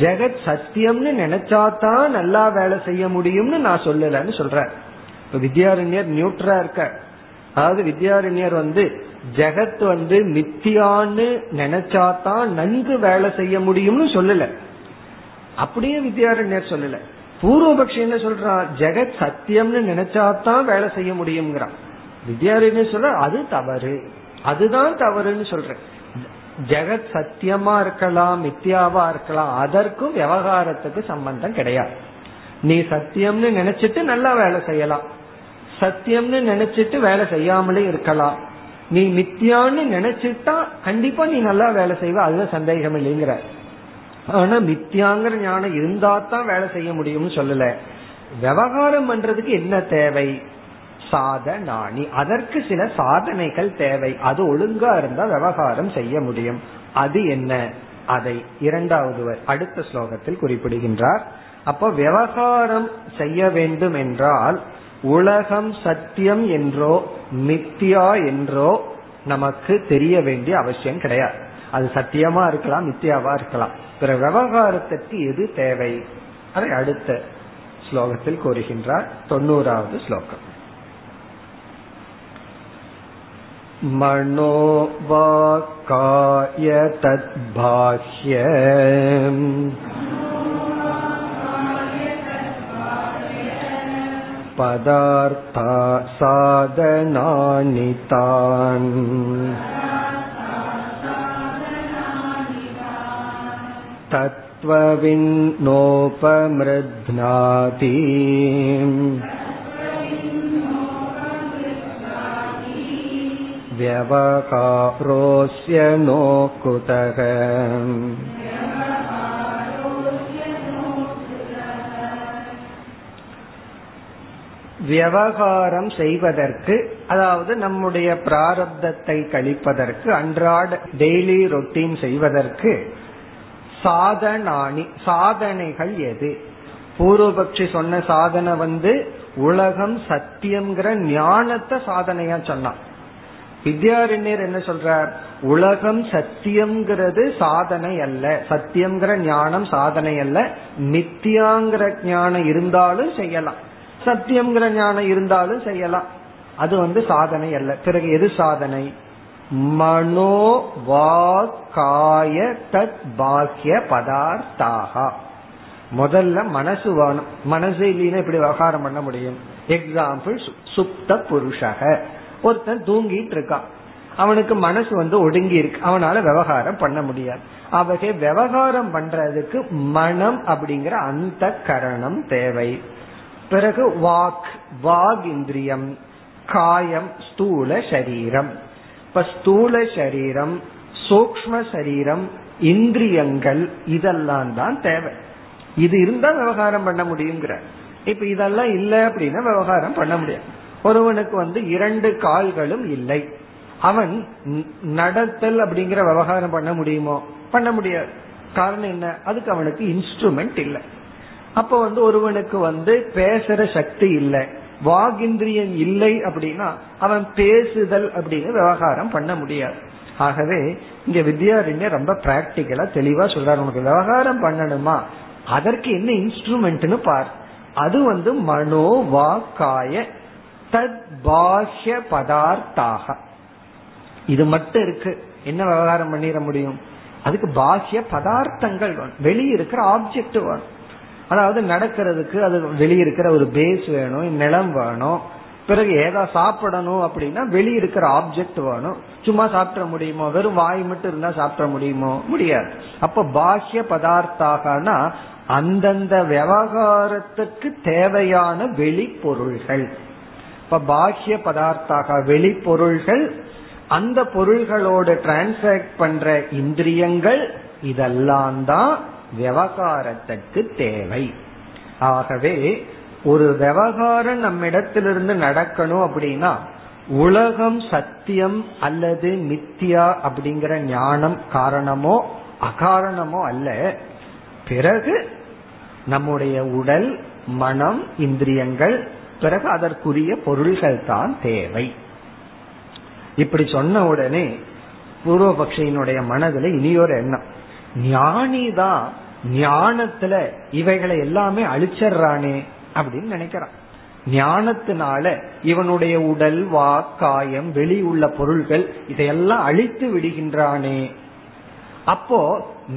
ஜெகத் சத்தியம்னு நினைச்சாதான் நல்லா வேலை செய்ய முடியும்னு நான் சொல்லலன்னு சொல்றேன். இப்ப வித்யாரண்யர் நியூட்ரா இருக்க. அதாவது வித்யாரண்யர் வந்து ஜெகத் வந்து மித்தியான்னு நினைச்சாதான் நன்கு வேலை செய்ய முடியும்னு சொல்லல. அப்படியே வித்யாரண்யர் சொல்லல. பூர்வபக்ஷி என்ன சொல்றான்? ஜெகத் சத்தியம்னு நினைச்சாதான் வேலை செய்ய முடியுங்கிறான் வித்யாரண்யர் சொல்ற அது தவறு. அதுதான் தவறுன்னு சொல்றேன். ஜெகத் சத்தியமா இருக்கலாம் மித்தியாவா இருக்கலாம் அதற்கும் விவகாரத்துக்கு சம்பந்தம் கிடையாது. நீ சத்தியம்னு நினைச்சிட்டு நல்லா வேலை செய்யலாம். சத்தியம்னு நினைச்சிட்டு வேலை செய்யாமலே இருக்கலாம். நீ மித்தியான்னு நினைச்சிட்டா கண்டிப்பா நீ நல்லா வேலை செய்வ அதுல சந்தேகம் இல்லைங்கிற. ஆனா மித்தியாங்கிற ஞானம் இருந்தா தான் வேலை செய்ய முடியும்னு சொல்லல. விவகாரம் பண்றதுக்கு என்ன தேவை? சாதனாணி. அதற்கு சில சாதனைகள் தேவை. அது ஒழுங்கா இருந்தா விவகாரம் செய்ய முடியும். அது என்ன? அதை இரண்டாவது அடுத்த ஸ்லோகத்தில் குறிப்பிடுகின்றார். அப்போ விவகாரம் செய்ய வேண்டும் என்றால் உலகம் சத்தியம் என்றோ மித்தியா என்றோ நமக்கு தெரிய வேண்டிய அவசியம் கிடையாது. அது சத்தியமா இருக்கலாம் மித்தியாவா இருக்கலாம். பிற விவகாரத்திற்கு எது தேவை? அதை அடுத்த ஸ்லோகத்தில் கூறுகின்றார். தொண்ணூறாவது ஸ்லோகம். मनो वाक्काय तद्भाष्य पदार्था साधनानि तान् तत्त्वविन्नोपमृध्नाति व्यवकारोऽस्य नो कुतः விவகாரம் செய்வதற்கு அதாவது நம்முடைய பிராரப்தத்தை கழிப்பதற்கு அன்றாட டெய்லி ரொட்டீன் செய்வதற்கு சாதனாணி சாதனைகள் எது பூர்வபக்ஷி சொன்ன சாதனை வந்து உலகம் சத்தியம்ங்கிற ஞானத்தை சாதனையா சொன்னான் வித்யாரண்யர் என்ன சொல்றார்? உலகம் சத்தியம்ங்கிறது சாதனை அல்ல. சத்தியம்ங்கிற ஞானம் சாதனை அல்ல. மித்தியாங்கிற ஞானம் இருந்தாலும் செய்யலாம். சத்தியம்ங்கிற ஞானம் இருந்தாலும் செய்யலாம். அது வந்து சாதனை அல்ல. பிறகு எது சாதனை? மனோ வாக்காய தத் பாக்கிய பதார்த்தாக. முதல்ல மனசு வேணும். மனசு இல்லைன்னா இப்படி விவகாரம் பண்ண முடியும்? எக்ஸாம்பிள் சுப்த புருஷக. ஒருத்தன் தூங்கிட்டு இருக்கான் அவனுக்கு மனசு வந்து ஒடுங்கி இருக்கு அவனால விவகாரம் பண்ண முடியாது. அவகை விவகாரம் பண்றதுக்கு மனம் அப்படிங்கிற அந்த கரணம் தேவை. பிறகு வாக் வாக் இந்திரியம் காயம் ஸ்தூல சரீரம். இப்ப ஸ்தூல சரீரம் சூக்ம சரீரம் இந்திரியங்கள் இதெல்லாம் தான் தேவை. இது இருந்தா விவகாரம் பண்ண முடியுங்கிற. இப்ப இதெல்லாம் இல்ல அப்படின்னா விவகாரம் பண்ண முடியாது. ஒருவனுக்கு வந்து இரண்டு கால்களும் இல்லை. அவன் நடத்தல் அப்படிங்கிற விவகாரம் பண்ண முடியுமோ? பண்ண முடியாது. காரணம் என்ன? அதுக்கு அவனுக்கு இன்ஸ்ட்ருமெண்ட் இல்லை. அப்ப வந்து ஒருவனுக்கு வந்து பேசுற சக்தி இல்லை. வாகிந்திரியம் இல்லை அப்படின்னா அவன் பேசுதல் அப்படின்னு விவகாரம் பண்ண முடியாது. ஆகவே இங்க வித்யாரண்யர் ரொம்ப பிராக்டிக்கலா தெளிவா சொல்றாரு. உனக்கு விவகாரம் பண்ணணுமா? அதற்கு என்ன இன்ஸ்ட்ருமெண்ட்னு பார். அது வந்து மனோ வாக்காய தத் பாஹ்ய பதார்த்தாக இது மட்டும் இருக்கு. என்ன விவகாரம் பண்ணிட முடியும்? அதுக்கு பாஹ்ய பதார்த்தங்கள் வேணும். வெளியே இருக்கிற ஆப்ஜெக்ட் வேணும். அதாவது நடக்கிறதுக்கு அது வெளியே இருக்கிற ஒரு பேஸ் வேணும் நிலம் வேணும். பிறகு ஏதா சாப்பிடணும் அப்படின்னா வெளியே இருக்கிற ஆப்ஜெக்ட் வேணும். சும்மா சாப்பிட முடியுமோ? வெறும் வாய் மட்டும் இருந்தா சாப்பிட முடியுமோ? முடியாது. அப்ப பாஹ்ய பதார்த்தாகனா அந்தந்த விவகாரத்துக்கு தேவையான வெளிப்பொருள்கள். இப்ப பாஹ்ய பதார்த்தாக வெளிப்பொருள்கள் அந்த பொருள்களோடு டிரான்சாக்ட் பண்ற இந்திரியங்கள் இதெல்லாம் தான் விவகாரத்துக்கு தேவை. ஆகவே ஒரு விவகாரம் நம்மிடத்திலிருந்து நடக்கணும் அப்படின்னா உலகம் சத்தியம் அல்லது மித்தியா அப்படிங்கிற ஞானம் காரணமோ அகாரணமோ அல்ல. பிறகு நம்முடைய உடல் மனம் இந்திரியங்கள் பிறகு அதற்குரிய பொருள்கள் தான் தேவை. இப்படி சொன்ன உடனே பூர்வபக்ஷியினுடைய மனதுல இனியொரு எண்ணம். ஞானி தான் ஞானத்துல இவைகளை எல்லாமே அழிச்சிடுறானே அப்படின்னு நினைக்கிறான். ஞானத்தினால இவனுடைய உடல் வாக்காயம் வெளி உள்ள பொருள்கள் இதையெல்லாம் அழித்து விடுகின்றானே. அப்போ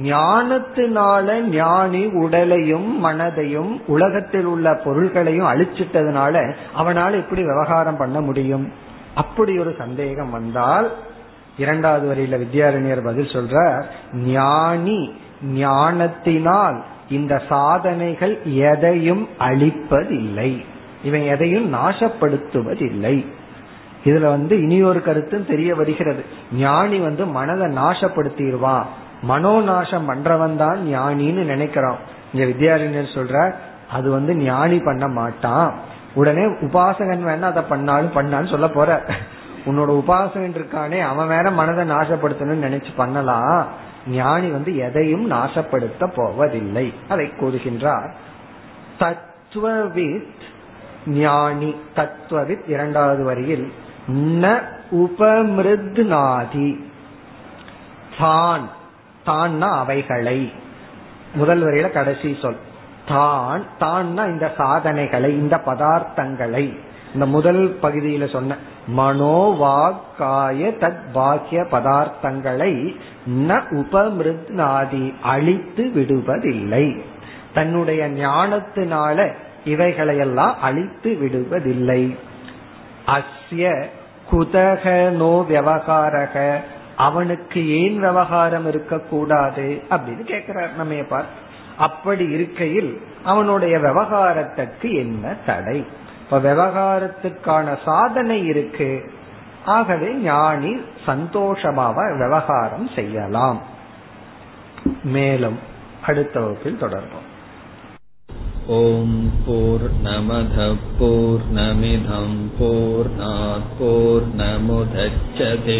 ஞானத்தினால ஞானி உடலையும் மனதையும் உலகத்தில் உள்ள பொருள்களையும் அழிச்சிட்டதுனால அவனால் எப்படி விவகாரம் பண்ண முடியும். அப்படி ஒரு சந்தேகம் வந்தால் இரண்டாவது வரியில வித்யாரண்யர் பதில் சொல்ற ஞானி ஞானத்தினால் இந்த சாதனைகள் எதையும் அழிப்பதில்லை. இவன் எதையும் நாசப்படுத்துவதில்லை. இதுல வந்து இனி ஒரு கருத்தும் தெரிய வருகிறது. ஞானி வந்து மனதை நாசப்படுத்திடுவான். மனோநாசம் பண்றவன் தான் ஞானின்னு நினைக்கிறான். இங்க வித்யாரண்யர் சொல்ற அது வந்து ஞானி பண்ண மாட்டான். உடனே உபாசகன் வேணா அதை பண்ணாலும் பண்ணான்னு சொல்ல போற. உன்னோட உபாசகன் இருக்கானே அவன் வேற மனதை நாசப்படுத்தணும்னு நினைச்சு பண்ணலாம். ஞானி வந்து எதையும் நாசப்படுத்த போவதில்லை. அதை கூறுகின்றார். தத்துவவித் ஞானி தத்துவவித் இரண்டாவது வரியில் ந உபமிருத் நாதி தான். தான்னா அவைகளை. முதல் வரையில கடைசி சொல். தான் தான்னா இந்த சாதனைகளை இந்த பதார்த்தங்களை. இந்த முதல் பகுதியில சொன்ன மனோவாக்காய தத் பாக்கிய பதார்த்தங்களை ந உபமிருத்னாதி அழித்து விடுவதில்லை. தன்னுடைய ஞானத்தினால இவைகளையெல்லாம் அழித்து விடுவதில்லை. அஸ்ய குதகனோ விவகாரக அவனுக்கு ஏன் விவகாரம் இருக்கக்கூடாது அப்படின்னு கேக்குறார் நம்ம பார் அப்படி இருக்கையில் அவனுடைய விவகாரத்துக்கு என்ன தடை இப்ப விவகாரத்துக்கான சாதனை இருக்கு ஆகவே ஞானி சந்தோஷமாக விவகாரம் செய்யலாம் மேலும் அடுத்த வகுப்பில் தொடர்போம் ॐ पूर्णमधपूर्णमिधं पूर्णात्पूर्णमुदच्छते